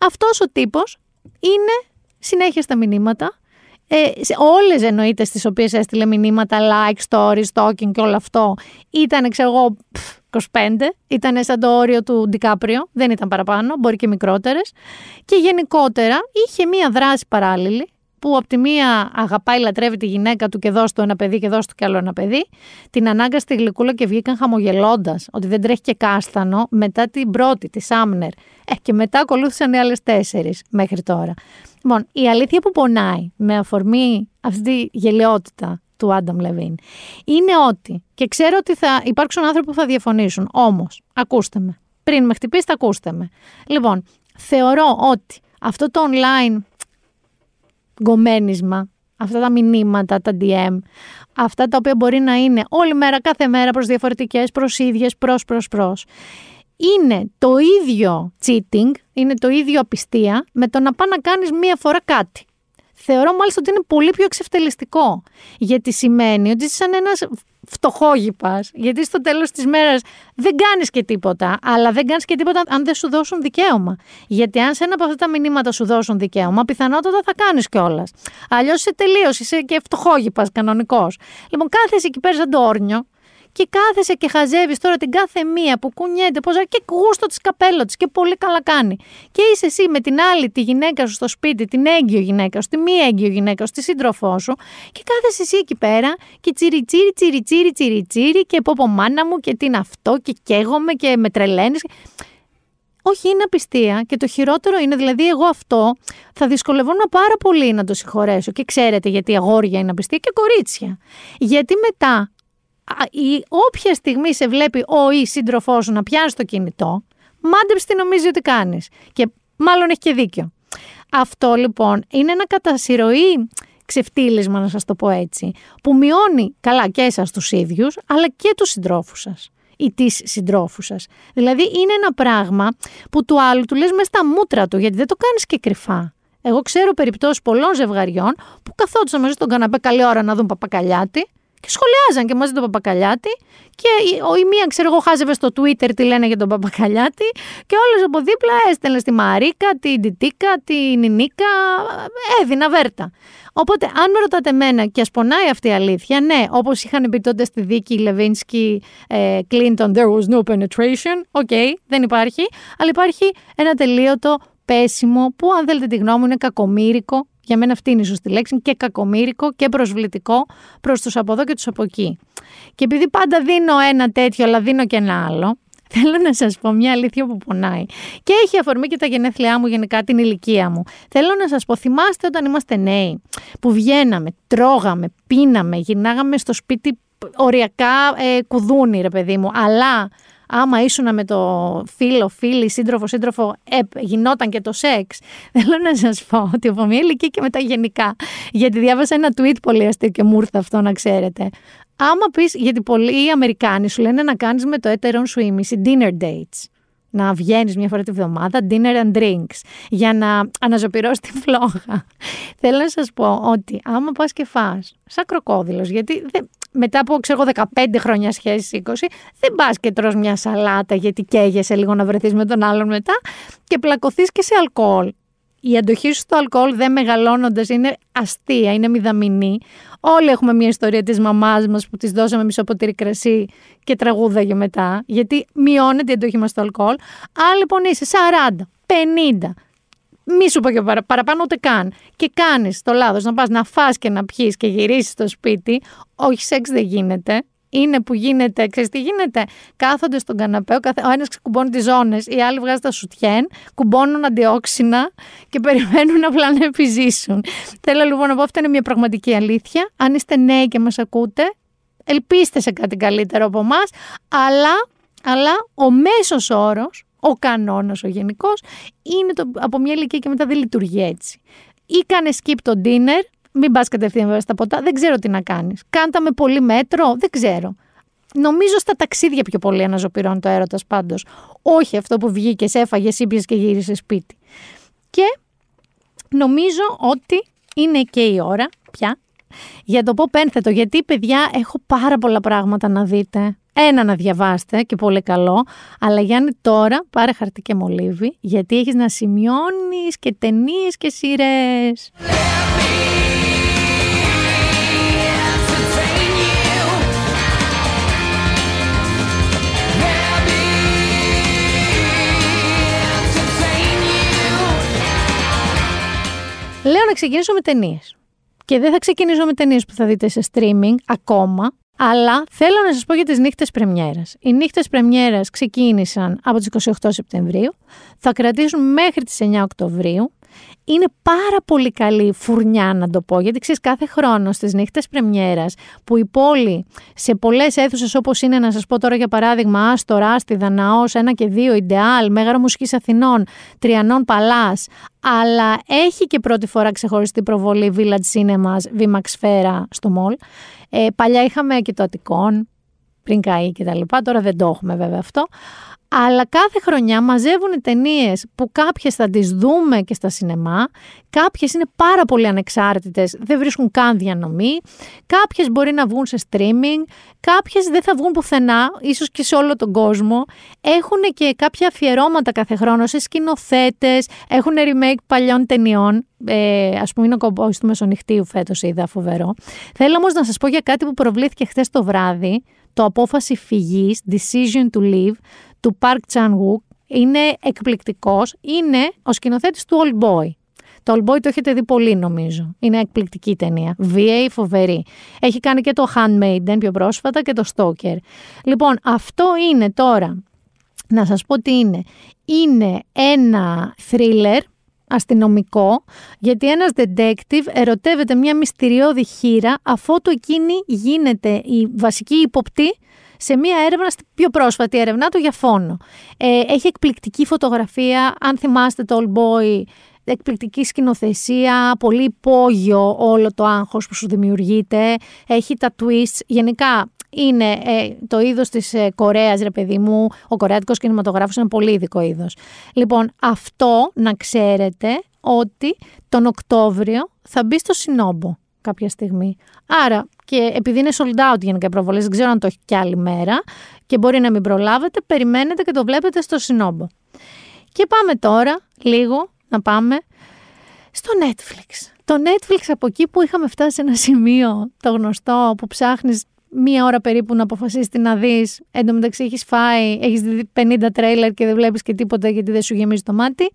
αυτός ο τύπος είναι συνέχεια στα μηνύματα. Ε, όλες εννοείται στις οποίες έστειλε μηνύματα, like, stories, talking και όλο αυτό ήταν ξέρω εγώ 25, ήταν σαν το όριο του Ντικάπριο, δεν ήταν παραπάνω, μπορεί και μικρότερες. Και γενικότερα είχε μία δράση παράλληλη, που από τη μία αγαπάει, λατρεύει τη γυναίκα του και δώσει του ένα παιδί και δώσει του κι άλλο ένα παιδί, την ανάγκα στη γλυκούλα και βγήκαν χαμογελώντας ότι δεν τρέχει και κάστανο μετά την πρώτη, τη Σάμνερ. Ε, και μετά ακολούθησαν οι άλλες τέσσερις μέχρι τώρα. Λοιπόν, η αλήθεια που πονάει με αφορμή αυτή τη γελιότητα του Άνταμ Λεβίν είναι ότι, και ξέρω ότι θα υπάρξουν άνθρωποι που θα διαφωνήσουν, όμως, ακούστε με. Πριν με χτυπήσετε, ακούστε με. Λοιπόν, θεωρώ ότι αυτό το online γκομένισμα, αυτά τα μηνύματα, τα DM, αυτά τα οποία μπορεί να είναι όλη μέρα, κάθε μέρα προς διαφορετικές, προς ίδιες, προς, προς, προς, είναι το ίδιο cheating, είναι το ίδιο απιστία με το να πάει να κάνεις μία φορά κάτι. Θεωρώ μάλιστα ότι είναι πολύ πιο εξευτελιστικό. Γιατί σημαίνει ότι είσαι σαν ένας φτωχόγυπας. Γιατί στο τέλος της μέρας δεν κάνεις και τίποτα. Αλλά δεν κάνεις και τίποτα αν δεν σου δώσουν δικαίωμα. Γιατί αν σε ένα από αυτά τα μηνύματα σου δώσουν δικαίωμα, πιθανότατα θα κάνεις κιόλας. Αλλιώς είσαι τελείως, είσαι και φτωχόγυπας κανονικός. Λοιπόν, κάθεσαι εκεί πέρα σαν το όρνιο και κάθεσαι και χαζεύεις τώρα την κάθε μία που κουνιέται, πώς και γούστο της καπέλο της και πολύ καλά κάνει. Και είσαι εσύ με την άλλη τη γυναίκα σου στο σπίτι, την έγκυο γυναίκα σου, τη μη έγκυο γυναίκα σου, τη σύντροφό σου και κάθεσαι εσύ εκεί πέρα και τσιρι τσιρι τσιρι τσιρι τσιρι τσιρι και πω πω μάνα μου και τι είναι αυτό και καίγομαι και με τρελαίνεις. Όχι, είναι απιστία. Και το χειρότερο είναι, δηλαδή, εγώ αυτό θα δυσκολευόμουν πάρα πολύ να το συγχωρέσω. Και ξέρετε γιατί αγόρια είναι απιστία και κορίτσια. Γιατί μετά η, όποια στιγμή σε βλέπει ο ή σύντροφός σου να πιάνει το κινητό, μάντεψε τι νομίζεις ότι κάνεις. Και μάλλον έχει και δίκιο. Αυτό λοιπόν είναι ένα κατασυρωή ξεφτύλισμα, να σας το πω έτσι, που μειώνει καλά και εσάς τους ίδιους, αλλά και τους συντρόφους σας ή τη συντρόφους σας. Δηλαδή είναι ένα πράγμα που του άλλου του λες μέσα στα μούτρα του, γιατί δεν το κάνεις και κρυφά. Εγώ ξέρω περιπτώσεις πολλών ζευγαριών που καθόντουσαν μαζί στον καναπέ καλή ώρα να δουν παπακαλιάτη και σχολιάζαν και μαζί τον Παπακαλιάτη. Και ο η μία, ξέρω εγώ, χάζευε στο Twitter τι λένε για τον Παπακαλιάτη. Και όλε από δίπλα έστελνε στη Μαρίκα, την Τιτίκα, την Νινίκα. Έδινα βέρτα. Οπότε, αν με ρωτάτε εμένα και ασπονάει αυτή η αλήθεια, ναι, όπως είχαν πει τότε στη δίκη Λεβίνσκι Κλίντον, there was no penetration. OK, okay, δεν υπάρχει. Αλλά υπάρχει ένα ατελείωτο πέσιμο που, αν θέλετε τη γνώμη μου, είναι κακομοίρικο για μένα αυτή είναι η σωστή λέξη, και κακομοίρικο και προσβλητικό προς τους από εδώ και τους από εκεί. Και επειδή πάντα δίνω ένα τέτοιο, αλλά δίνω και ένα άλλο, Θέλω να σας πω μια αλήθεια που πονάει. Και έχει αφορμή και τα γενέθλιά μου, γενικά την ηλικία μου. Θέλω να σας πω, θυμάστε όταν είμαστε νέοι, που βγαίναμε, τρώγαμε, πίναμε, γυρνάγαμε στο σπίτι οριακά ε, κουδούνι, ρε παιδί μου. Αλλά άμα ήσουν με το φίλο, φίλη, σύντροφο, σύντροφο, ε, γινόταν και το σεξ. Θέλω να σας πω ότι από μια ηλικία και μετά γενικά. Γιατί διάβασα ένα tweet πολύ αστείο και μου ήρθε αυτό να ξέρετε. Άμα πεις, γιατί πολλοί Αμερικάνοι σου λένε να κάνεις με το έτερον σου ήμιση dinner dates να βγαίνεις μια φορά τη βδομάδα, dinner and drinks, για να αναζωπηρώσεις τη φλόγα. Θέλω να σας πω ότι άμα πας και φά, σαν κροκόδηλος, γιατί δεν, μετά από ξέρω, 15 χρόνια σχέσης, 20, δεν πας και τρως μια σαλάτα γιατί καίγεσαι λίγο να βρεθείς με τον άλλον μετά και πλακωθείς και σε αλκοόλ. Η αντοχή σου στο αλκοόλ δεν μεγαλώνοντας είναι αστεία, είναι μηδαμινή. Όλοι έχουμε μια ιστορία της μαμάς μας που της δώσαμε μισό ποτήρι κρασί και τραγούδαγε μετά, γιατί μειώνεται η αντοχή μας στο αλκοόλ. Αν λοιπόν είσαι 40, 50, μη σου πω και παρα, παραπάνω ούτε καν. Και κάνεις το λάθος να πας να φά και να πιεις και γυρίσεις στο σπίτι. Όχι, σεξ δεν γίνεται. Είναι που γίνεται, ξέρεις τι γίνεται. Κάθονται στον καναπέ, ο, καθ... ο ένας ξεκουμπώνει τις ζώνες, οι άλλοι βγάζουν τα σουτιέν, κουμπώνουν αντιόξυνα και περιμένουν απλά να επιζήσουν. Θέλω λοιπόν να πω, αυτή είναι μια πραγματική αλήθεια. Αν είστε νέοι και μας ακούτε, ελπίστε σε κάτι καλύτερο από εμάς, αλλά, αλλά ο μέσος όρος ο κανόνας, ο γενικός, είναι το, από μια ηλικία και μετά δεν λειτουργεί έτσι. Ή κάνε skip το dinner, μην πας κατευθείαν βέβαια στα ποτά, δεν ξέρω τι να κάνεις. Κάντα με πολύ μέτρο, δεν ξέρω. Νομίζω στα ταξίδια πιο πολύ αναζωπηρώνει το έρωτας πάντως. Όχι αυτό που βγήκες, έφαγες, ήπιες και γύρισες σπίτι. Και νομίζω ότι είναι και η ώρα πια για το pop. Γιατί, παιδιά, έχω πάρα πολλά πράγματα να δείτε. Ένα να διαβάστε και πολύ καλό. Αλλά Γιάννη, τώρα πάρε χαρτί και μολύβι, γιατί έχεις να σημειώνεις και ταινίες και σειρές. Λέω να ξεκινήσω με ταινίες. Και δεν θα ξεκινήσω με ταινίες που θα δείτε σε streaming ακόμα, αλλά θέλω να σας πω για τις νύχτες πρεμιέρας. Οι νύχτες πρεμιέρας ξεκίνησαν από τις 28 Σεπτεμβρίου, θα κρατήσουν μέχρι τις 9 Οκτωβρίου είναι πάρα πολύ καλή φουρνιά να το πω, γιατί ξέρεις κάθε χρόνο στις νύχτες πρεμιέρας που η πόλη σε πολλές αίθουσες όπως είναι να σας πω τώρα για παράδειγμα Άστο, Ράστη, Δαναός, ένα και δύο, Ιντεάλ, Μέγαρο Μουσικής Αθηνών, Τριανών Παλάς, αλλά έχει και πρώτη φορά ξεχωριστή προβολή Village Cinemas, VMAX Σφαίρα στο μόλ. Ε, παλιά είχαμε και το Αττικόν, πριν καεί και τα λοιπά, τώρα δεν το έχουμε βέβαια αυτό. Αλλά κάθε χρονιά μαζεύουν ταινίες που κάποιες θα τις δούμε και στα σινεμά, κάποιες είναι πάρα πολύ ανεξάρτητες, δεν βρίσκουν καν διανομή, κάποιες μπορεί να βγουν σε streaming, κάποιες δεν θα βγουν πουθενά, ίσως και σε όλο τον κόσμο. Έχουν και κάποια αφιερώματα κάθε χρόνο σε σκηνοθέτες, έχουν remake παλιών ταινιών, ε, ας πούμε είναι ο κομπός του Μεσονυχτίου φέτος είδα φοβερό. Θέλω όμως να σας πω για κάτι που προβλήθηκε χθες το βράδυ, το απόφαση φυγής, Decision to Leave, του Park Chan-wook είναι εκπληκτικός. Είναι ο σκηνοθέτης του Old Boy. Το Old Boy το έχετε δει πολύ νομίζω. Είναι εκπληκτική ταινία. VA φοβερή. Έχει κάνει και το Handmaiden πιο πρόσφατα και το Stalker. Λοιπόν, αυτό είναι τώρα, να σας πω τι είναι. Είναι ένα thriller αστυνομικό, γιατί ένας detective ερωτεύεται μια μυστηριώδη χείρα αφότου εκείνη γίνεται η βασική υποπτή σε μία έρευνα, στην πιο πρόσφατη έρευνά του για φόνο. Ε, έχει εκπληκτική φωτογραφία, αν θυμάστε το All Boy, εκπληκτική σκηνοθεσία, πολύ υπόγειο όλο το άγχος που σου δημιουργείται, έχει τα twists, γενικά είναι ε, το είδος της ε, Κορέας, ρε παιδί μου, ο κορεάτικος κινηματογράφος είναι πολύ ειδικό είδος. Λοιπόν, αυτό να ξέρετε ότι τον Οκτώβριο θα μπει στο Συνόμπο κάποια στιγμή. Άρα, και επειδή είναι sold out γενικά οι προβολές, δεν ξέρω αν το έχει κι άλλη μέρα και μπορεί να μην προλάβετε, περιμένετε και το βλέπετε στο Συνόμπο. Και πάμε τώρα λίγο να πάμε στο Netflix. Το Netflix από εκεί που είχαμε φτάσει σε ένα σημείο, το γνωστό, που ψάχνεις μία ώρα περίπου να αποφασίσεις τι να δεις. Εν τω μεταξύ έχεις φάει, έχεις δει 50 τρέιλερ και δεν βλέπεις και τίποτα γιατί δεν σου γεμίζει το μάτι.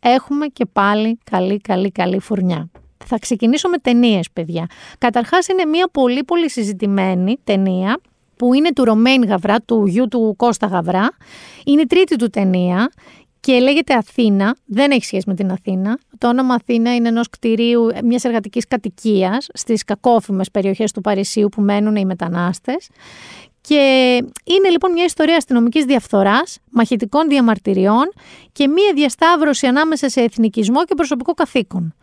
Έχουμε και πάλι καλή, καλή, καλή φουρνιά. Θα ξεκινήσω με ταινίες, παιδιά. Καταρχάς, είναι μια πολύ πολύ συζητημένη ταινία που είναι του Ρωμαίν Γαβρά, του γιου του Κώστα Γαβρά. Είναι η τρίτη του ταινία και λέγεται Αθήνα. Δεν έχει σχέση με την Αθήνα. Το όνομα Αθήνα είναι ενός κτηρίου μιας εργατικής κατοικίας στις κακόφημες περιοχές του Παρισίου που μένουν οι μετανάστες. Και είναι λοιπόν μια ιστορία αστυνομικής διαφθοράς, μαχητικών διαμαρτυριών και μια διασταύρωση ανάμεσα σε εθνικισμό και προσωπικό καθήκον.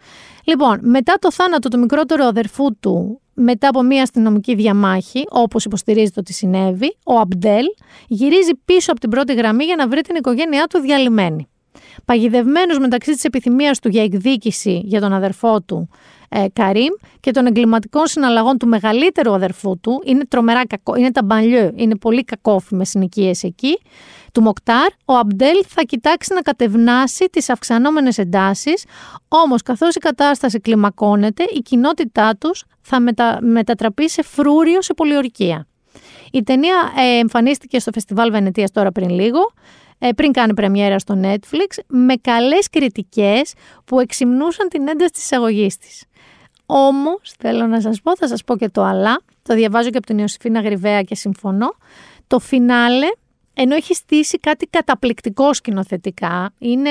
Λοιπόν, μετά το θάνατο του μικρότερου αδερφού του, μετά από μια αστυνομική διαμάχη, όπως υποστηρίζεται ότι συνέβη, ο Αμπτέλ γυρίζει πίσω από την πρώτη γραμμή για να βρει την οικογένειά του διαλυμένη. Παγιδευμένος μεταξύ της επιθυμίας του για εκδίκηση για τον αδερφό του ε, Καρίμ και των εγκληματικών συναλλαγών του μεγαλύτερου αδερφού του, είναι τρομερά κακό, είναι τα μπανλιό, είναι πολύ κακόφημες συνοικίες εκεί, του Μοκτάρ, ο Αμπτέλ θα κοιτάξει να κατευνάσει τις αυξανόμενες εντάσεις, όμως καθώς η κατάσταση κλιμακώνεται, η κοινότητά τους θα μετα... μετατραπεί σε φρούριο σε πολιορκία. Η ταινία ε, εμφανίστηκε στο Φεστιβάλ Βενετίας τώρα πριν λίγο, ε, πριν κάνει πρεμιέρα στο Netflix, με καλές κριτικές που εξυμνούσαν την ένταση της εισαγωγής της. Όμως, θέλω να σας πω, θα σας πω και το αλλά, το διαβάζω και από την Ιωσήφινα Γρυβαία και συμφωνώ, το φινάλε ενώ έχει στήσει κάτι καταπληκτικό σκηνοθετικά, είναι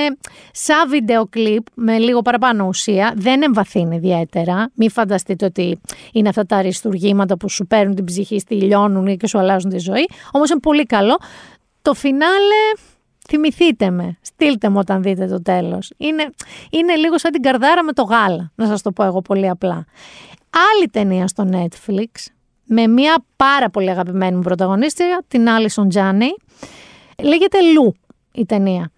σαν βίντεο κλιπ με λίγο παραπάνω ουσία, δεν εμβαθύνει ιδιαίτερα. Μην φανταστείτε ότι είναι αυτά τα αριστουργήματα που σου παίρνουν την ψυχή, στη λιώνουν και σου αλλάζουν τη ζωή. Όμως είναι πολύ καλό. Το φινάλε, θυμηθείτε με, στείλτε μου όταν δείτε το τέλος. Είναι, είναι λίγο σαν την καρδάρα με το γάλα, να σας το πω εγώ πολύ απλά. Άλλη ταινία στο Netflix, με μια πάρα πολύ αγαπημένη μου πρωταγωνίστρια, την Alison Τζάνι. Λέγεται Λου η ταινία.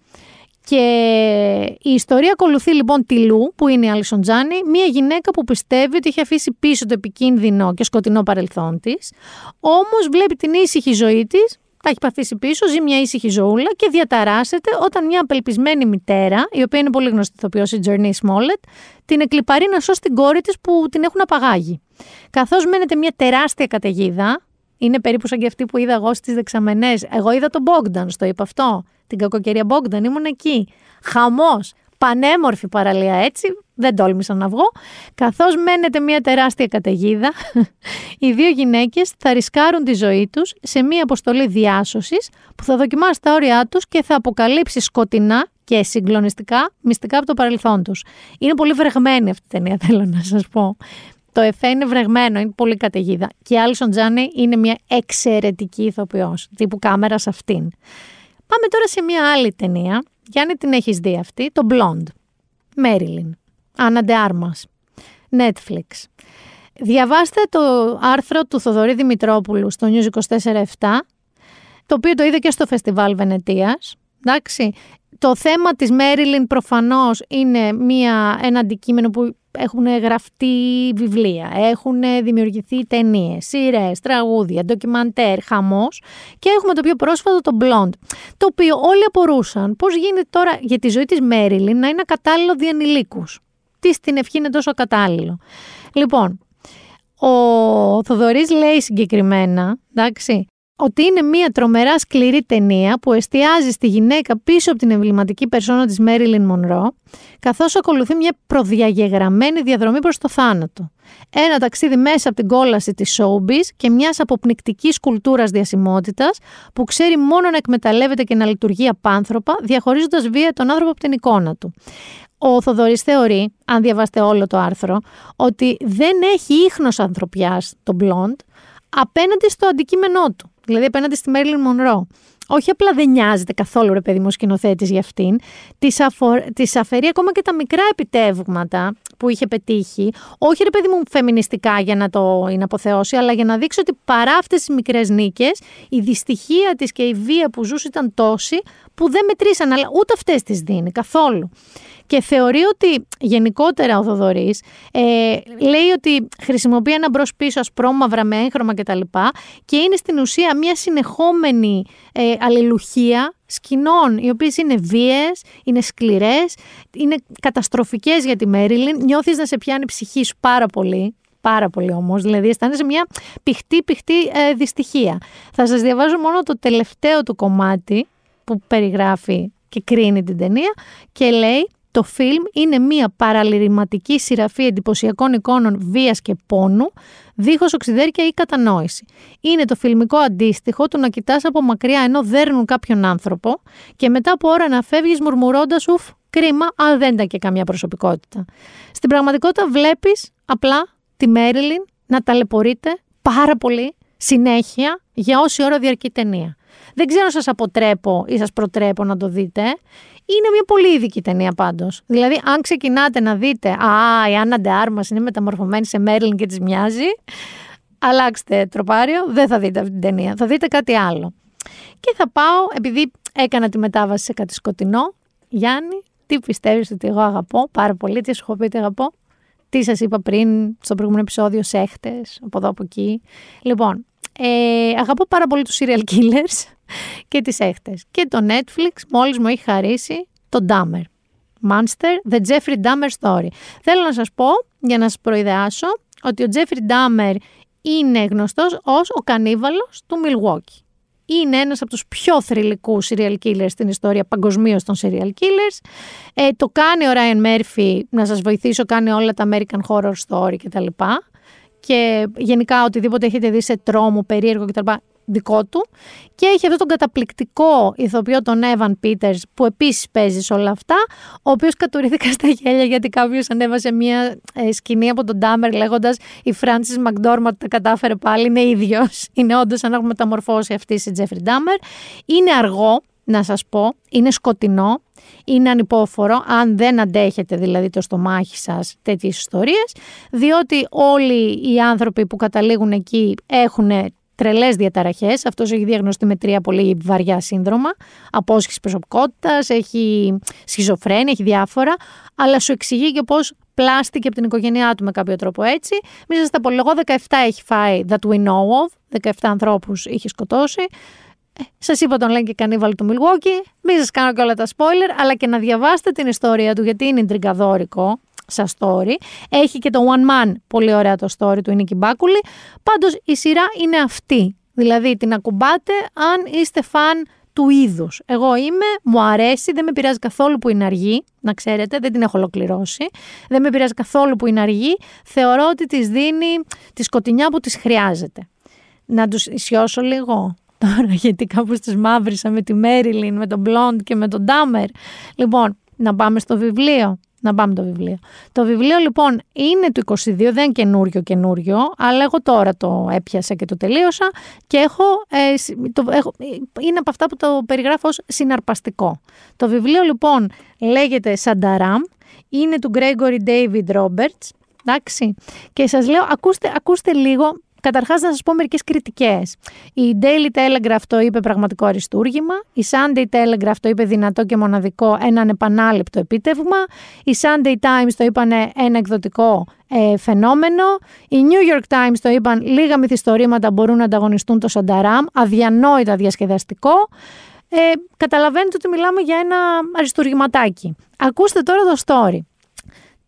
Και η ιστορία ακολουθεί λοιπόν τη Λου, που είναι η Alison Τζάνι, μια γυναίκα που πιστεύει ότι έχει αφήσει πίσω το επικίνδυνο και σκοτεινό παρελθόν της, όμως βλέπει την ήσυχη ζωή της τα έχει παθήσει πίσω, ζει μια ήσυχη ζωούλα και διαταράσσεται όταν μια απελπισμένη μητέρα, η οποία είναι πολύ γνωστή ηθοποιός, η Τζερνή Σμόλετ, την εκλυπαρεί να σώσει την κόρη της που την έχουν απαγάγει. Καθώς μένεται μια τεράστια καταιγίδα, είναι περίπου σαν και αυτή που είδα εγώ στις δεξαμενές. Εγώ είδα τον Μπόγκταν, στο είπα αυτό. Την κακοκαιρία Μπόγκταν, ήμουν εκεί. Χαμός. Πανέμορφη παραλία έτσι, δεν τόλμησα να βγω, καθώς μένεται μια τεράστια καταιγίδα, οι δύο γυναίκες θα ρισκάρουν τη ζωή τους σε μια αποστολή διάσωσης που θα δοκιμάσει τα όρια τους και θα αποκαλύψει σκοτεινά και συγκλονιστικά μυστικά από το παρελθόν τους. Είναι πολύ βρεγμένη αυτή η ταινία, θέλω να σας πω. Το εφέ είναι βρεγμένο, είναι πολύ καταιγίδα. Και η Άλισον Τζάνι είναι μια εξαιρετική ηθοποιός, τύπου κάμερας σε αυτήν. Πάμε τώρα σε μια άλλη ταινία. Γιάννη την έχεις δει αυτή, το Blonde. Μέριλιν. Άννα Άρμας. Netflix. Διαβάστε το άρθρο του Θοδωρή Δημητρόπουλου στο News 24-7, το οποίο το είδε και στο Φεστιβάλ Βενετίας. Εντάξει, το θέμα της Μέριλιν προφανώς είναι μια, ένα αντικείμενο που έχουν γραφτεί βιβλία, έχουν δημιουργηθεί ταινίες, σειρές, τραγούδια, ντοκιμαντέρ, χαμός. Και έχουμε το πιο πρόσφατο, το Blonde. Το οποίο όλοι απορούσαν πώς γίνεται τώρα για τη ζωή της Μέριλιν να είναι κατάλληλο διανηλίκου. Τι στην ευχή είναι τόσο κατάλληλο. Λοιπόν, ο Θοδωρής λέει συγκεκριμένα, εντάξει, ότι είναι μια τρομερά σκληρή ταινία που εστιάζει στη γυναίκα πίσω από την εμβληματική περσόνα της Μέριλιν Μονρό, καθώς ακολουθεί μια προδιαγεγραμμένη διαδρομή προς το θάνατο. Ένα ταξίδι μέσα από την κόλαση της showbiz και μιας αποπνικτικής κουλτούρας διασημότητας που ξέρει μόνο να εκμεταλλεύεται και να λειτουργεί απάνθρωπα, διαχωρίζοντας βία τον άνθρωπο από την εικόνα του. Ο Θοδωρής θεωρεί, αν διαβάστε όλο το άρθρο, ότι δεν έχει ίχνος ανθρωπιάς το blond απέναντι στο αντικείμενό του δηλαδή απέναντι στη Μέρλιν Μονρό. Όχι απλά δεν νοιάζεται καθόλου ρε παιδί μου σκηνοθέτης για αυτήν, τη αφαιρεί ακόμα και τα μικρά επιτεύγματα που είχε πετύχει, όχι ρε παιδί μου φεμινιστικά για να το είναι αποθεώσει, αλλά για να δείξει ότι παρά αυτές τις μικρές νίκες, η δυστυχία της και η βία που ζούσε ήταν τόση που δεν μετρήσαν, αλλά ούτε αυτές τις δίνει καθόλου. Και θεωρεί ότι γενικότερα ο Θοδωρής ε, λέει ότι χρησιμοποιεί ένα μπρος πίσω ασπρόμαυρα με έγχρωμα κτλ. Και, και είναι στην ουσία μια συνεχόμενη ε, αλληλουχία σκηνών, οι οποίες είναι βίες, είναι σκληρές, είναι καταστροφικές για τη Μέριλιν, νιώθεις να σε πιάνει ψυχή σου πάρα πολύ, πάρα πολύ όμως, δηλαδή αισθάνεσαι μια πηχτή πηχτή ε, δυστυχία. Θα σας διαβάζω μόνο το τελευταίο του κομμάτι που περιγράφει και κρίνει την ταινία και λέει το φιλμ είναι μια παραλυρηματική σειραφή εντυπωσιακών εικόνων βίας και πόνου, δίχως οξυδέρκεια ή κατανόηση. Είναι το φιλμικό αντίστοιχο του να κοιτάς από μακριά ενώ δέρνουν κάποιον άνθρωπο και μετά από ώρα να φεύγεις μουρμουρώντας ουφ, κρίμα, αλλά δεν ήταν και καμιά προσωπικότητα. Στην πραγματικότητα βλέπεις απλά τη Μέριλιν να ταλαιπωρείται πάρα πολύ συνέχεια για όση ώρα διαρκεί η ταινία. Δεν ξέρω αν σας αποτρέπω ή σας προτρέπω να το δείτε. Είναι μια πολύ ειδική ταινία πάντως. Δηλαδή, αν ξεκινάτε να δείτε, Α, η Άννα Ντεάρμα είναι μεταμορφωμένη σε Μέρλιν και της μοιάζει, αλλάξτε τροπάριο, δεν θα δείτε αυτή την ταινία. Θα δείτε κάτι άλλο. Και θα πάω, επειδή έκανα τη μετάβαση σε κάτι σκοτεινό, Γιάννη, τι πιστεύεις ότι εγώ αγαπώ πάρα πολύ, τι σου έχω πει ότι αγαπώ; Τι σας είπα πριν στο προηγούμενο επεισόδιο, σέχτε, από εδώ από εκεί. Λοιπόν, ε, αγαπώ πάρα πολύ τους serial killers και τις έχτες. Και το Netflix μόλις μου έχει χαρίσει το Dahmer. Monster, The Jeffrey Dahmer Story. Θέλω να σας πω, για να σας προειδεάσω, ότι ο Jeffrey Dahmer είναι γνωστός ως ο κανίβαλος του Milwaukee. Είναι ένας από τους πιο θρηλυκούς serial killers στην ιστορία παγκοσμίως των serial killers. Ε, το κάνει ο Ryan Murphy, να σας βοηθήσω, κάνει όλα τα American Horror Story κτλ. Και γενικά οτιδήποτε έχετε δει σε τρόμο, περίεργο κτλ δικό του. Και έχει εδώ τον καταπληκτικό ηθοποιό τον Evan Peters που επίσης παίζει σε όλα αυτά ο οποίος κατουρήθηκα στα γέλια γιατί κάποιος ανέβασε μια ε, σκηνή από τον Ντάμερ λέγοντας η Frances McDormand τα κατάφερε πάλι είναι ίδιος είναι όντως αν έχουμε μεταμορφώσει αυτή σε Jeffrey Dahmer. Είναι αργό να σας πω, είναι σκοτεινό, είναι ανυπόφορο, αν δεν αντέχετε δηλαδή το στομάχι σας τέτοιες ιστορίες, διότι όλοι οι άνθρωποι που καταλήγουν εκεί έχουν τρελές διαταραχές. Αυτός έχει διαγνωστεί με τρία πολύ βαριά σύνδρομα. Απόσχηση προσωπικότητας, έχει σχιζοφρένεια, έχει διάφορα. Αλλά σου εξηγεί και πώς πλάστηκε από την οικογένειά του με κάποιο τρόπο έτσι. Μη σας τα πω, εγώ 17 έχει φάει that we know of. 17 ανθρώπους είχε σκοτώσει. Ε, σας είπα τον λένε και κανίβαλ του Milwaukee. Μην σας κάνω και όλα τα spoiler, αλλά και να διαβάσετε την ιστορία του γιατί είναι τριγκαδόρικο σαν story. Έχει και το One Man, πολύ ωραία το story του, είναι και Μπάκουλη. Πάντως η σειρά είναι αυτή. Δηλαδή την ακουμπάτε αν είστε φαν του είδους. Εγώ είμαι, μου αρέσει, δεν με πειράζει καθόλου που είναι αργή, να ξέρετε, δεν την έχω ολοκληρώσει. Δεν με πειράζει καθόλου που είναι αργή. Θεωρώ ότι της δίνει τη σκοτεινιά που της χρειάζεται. Να τους ισιώσω λίγο τώρα, γιατί κάπως τις μαύρισα με τη Μέριλιν, με τον Μπλοντ και με τον Ντάμερ. Λοιπόν, να πάμε στο βιβλίο. Να πάμε το βιβλίο. Το βιβλίο λοιπόν είναι του 22, δεν είναι καινούριο καινούριο, αλλά εγώ τώρα το έπιασα και το τελείωσα και έχω, ε, το, έχω, είναι από αυτά που το περιγράφω ως συναρπαστικό. Το βιβλίο λοιπόν λέγεται Σανταράμ, είναι του Gregory David Roberts, εντάξει, και σας λέω ακούστε, ακούστε λίγο Καταρχάς, να σας πω μερικές κριτικές. Η Daily Telegraph το είπε πραγματικό αριστούργημα. Η Sunday Telegraph το είπε δυνατό και μοναδικό, έναν επανάληπτο επίτευγμα. Η Sunday Times το είπαν ένα εκδοτικό ε, φαινόμενο. Η New York Times το είπαν λίγα μυθιστορήματα μπορούν να ανταγωνιστούν το Σανταράμ, αδιανόητα διασκεδαστικό. Ε, καταλαβαίνετε ότι μιλάμε για ένα αριστούργηματάκι. Ακούστε τώρα το story.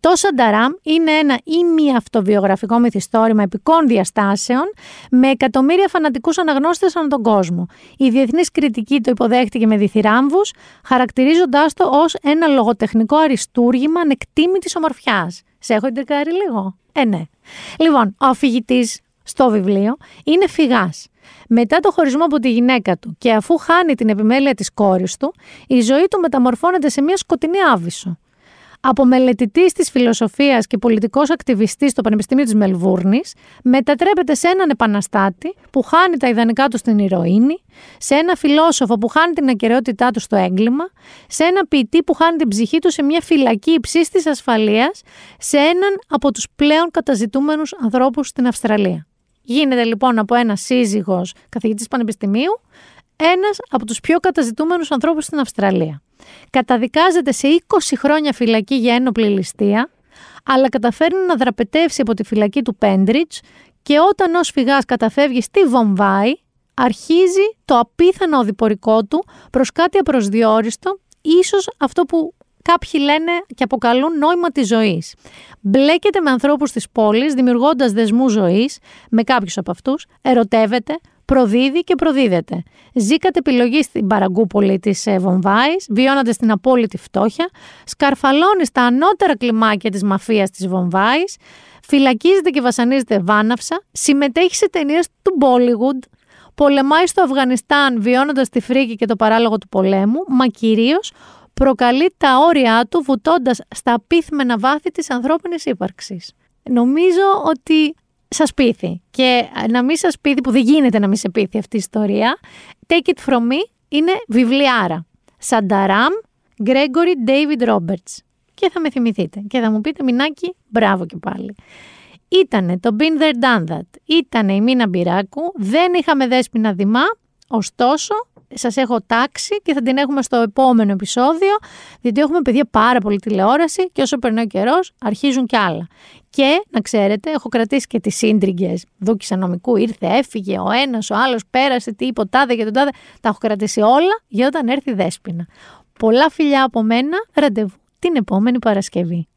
Το Σανταράμ είναι ένα ημι-αυτοβιογραφικό μυθιστόρημα επικών διαστάσεων με εκατομμύρια φανατικούς αναγνώστες ανά τον κόσμο. Η διεθνής κριτική το υποδέχτηκε με διθυράμβους, χαρακτηρίζοντάς το ως ένα λογοτεχνικό αριστούργημα ανεκτήμητης ομορφιάς. Σε έχω εντεκάρει λίγο; Ε, ναι. Λοιπόν, ο αφηγητής στο βιβλίο είναι φυγάς. Μετά το χωρισμό από τη γυναίκα του και αφού χάνει την επιμέλεια της κόρης του, η ζωή του μεταμορφώνεται σε μια σκοτεινή άβυσο από μελετητή της φιλοσοφίας και πολιτικός ακτιβιστής στο Πανεπιστήμιο της Μελβούρνης, μετατρέπεται σε έναν επαναστάτη που χάνει τα ιδανικά του στην ηρωίνη, σε ένα φιλόσοφο που χάνει την ακαιρεότητά του στο έγκλημα, σε ένα ποιητή που χάνει την ψυχή του σε μια φυλακή υψής της ασφαλείας, σε έναν από τους πλέον καταζητούμενους ανθρώπους στην Αυστραλία. Γίνεται λοιπόν από ένας σύζυγος καθηγητής πανεπιστημίου, ένας από τους πιο καταζητούμενους ανθρώπους στην Αυστραλία καταδικάζεται σε 20 χρόνια φυλακή για ένοπλη ληστεία, αλλά καταφέρνει να δραπετεύσει από τη φυλακή του Πέντριτς και όταν ως φυγάς καταφεύγει στη Βομβάη, αρχίζει το απίθανο οδηπορικό του προς κάτι απροσδιόριστο, ίσως αυτό που κάποιοι λένε και αποκαλούν νόημα της ζωής. Μπλέκεται με ανθρώπους της πόλης, δημιουργώντας δεσμούς ζωής με κάποιους από αυτούς, ερωτεύεται, προδίδει και προδίδεται. Ζει κατ' επιλογή στην Παραγκούπολη της ε, Βομβάης, βιώνοντα την απόλυτη φτώχεια, σκαρφαλώνεις στα ανώτερα κλιμάκια της μαφίας της Βομβάης, φυλακίζεται και βασανίζεται βάναυσα, συμμετέχεις σε ταινίες του Bollywood, πολεμάει στο Αφγανιστάν βιώνοντας τη φρίκη και το παράλογο του πολέμου, μα κυρίως προκαλεί τα όρια του βουτώντας στα απίθμενα βάθη της ανθρώπινης ύπαρξης. Νομίζω ότι σας πείθει. Και να μην σας πείθει, που δεν γίνεται να μην σε πείθει αυτή η ιστορία, Take It From Me είναι βιβλιάρα. Σανταράμ, Gregory David Roberts. Και θα με θυμηθείτε. Και θα μου πείτε, Μινάκι, μπράβο και πάλι. Ήτανε το Been There Done That. Ήτανε η Μίνα Μπυράκου. Δεν είχαμε δέσποινα δημά. Ωστόσο, σας έχω τάξει και θα την έχουμε στο επόμενο επεισόδιο, διότι έχουμε παιδιά πάρα πολύ τηλεόραση και όσο περνάει ο καιρός αρχίζουν κι άλλα. Και να ξέρετε, έχω κρατήσει και τις σύντριγγε. Δούκισα νομικού, ήρθε, έφυγε ο ένας, ο άλλος, πέρασε, τι είπε, τάδε και τον τάδε. Τα έχω κρατήσει όλα για όταν έρθει η δέσπινα. Πολλά φιλιά από μένα, ραντεβού την επόμενη Παρασκευή.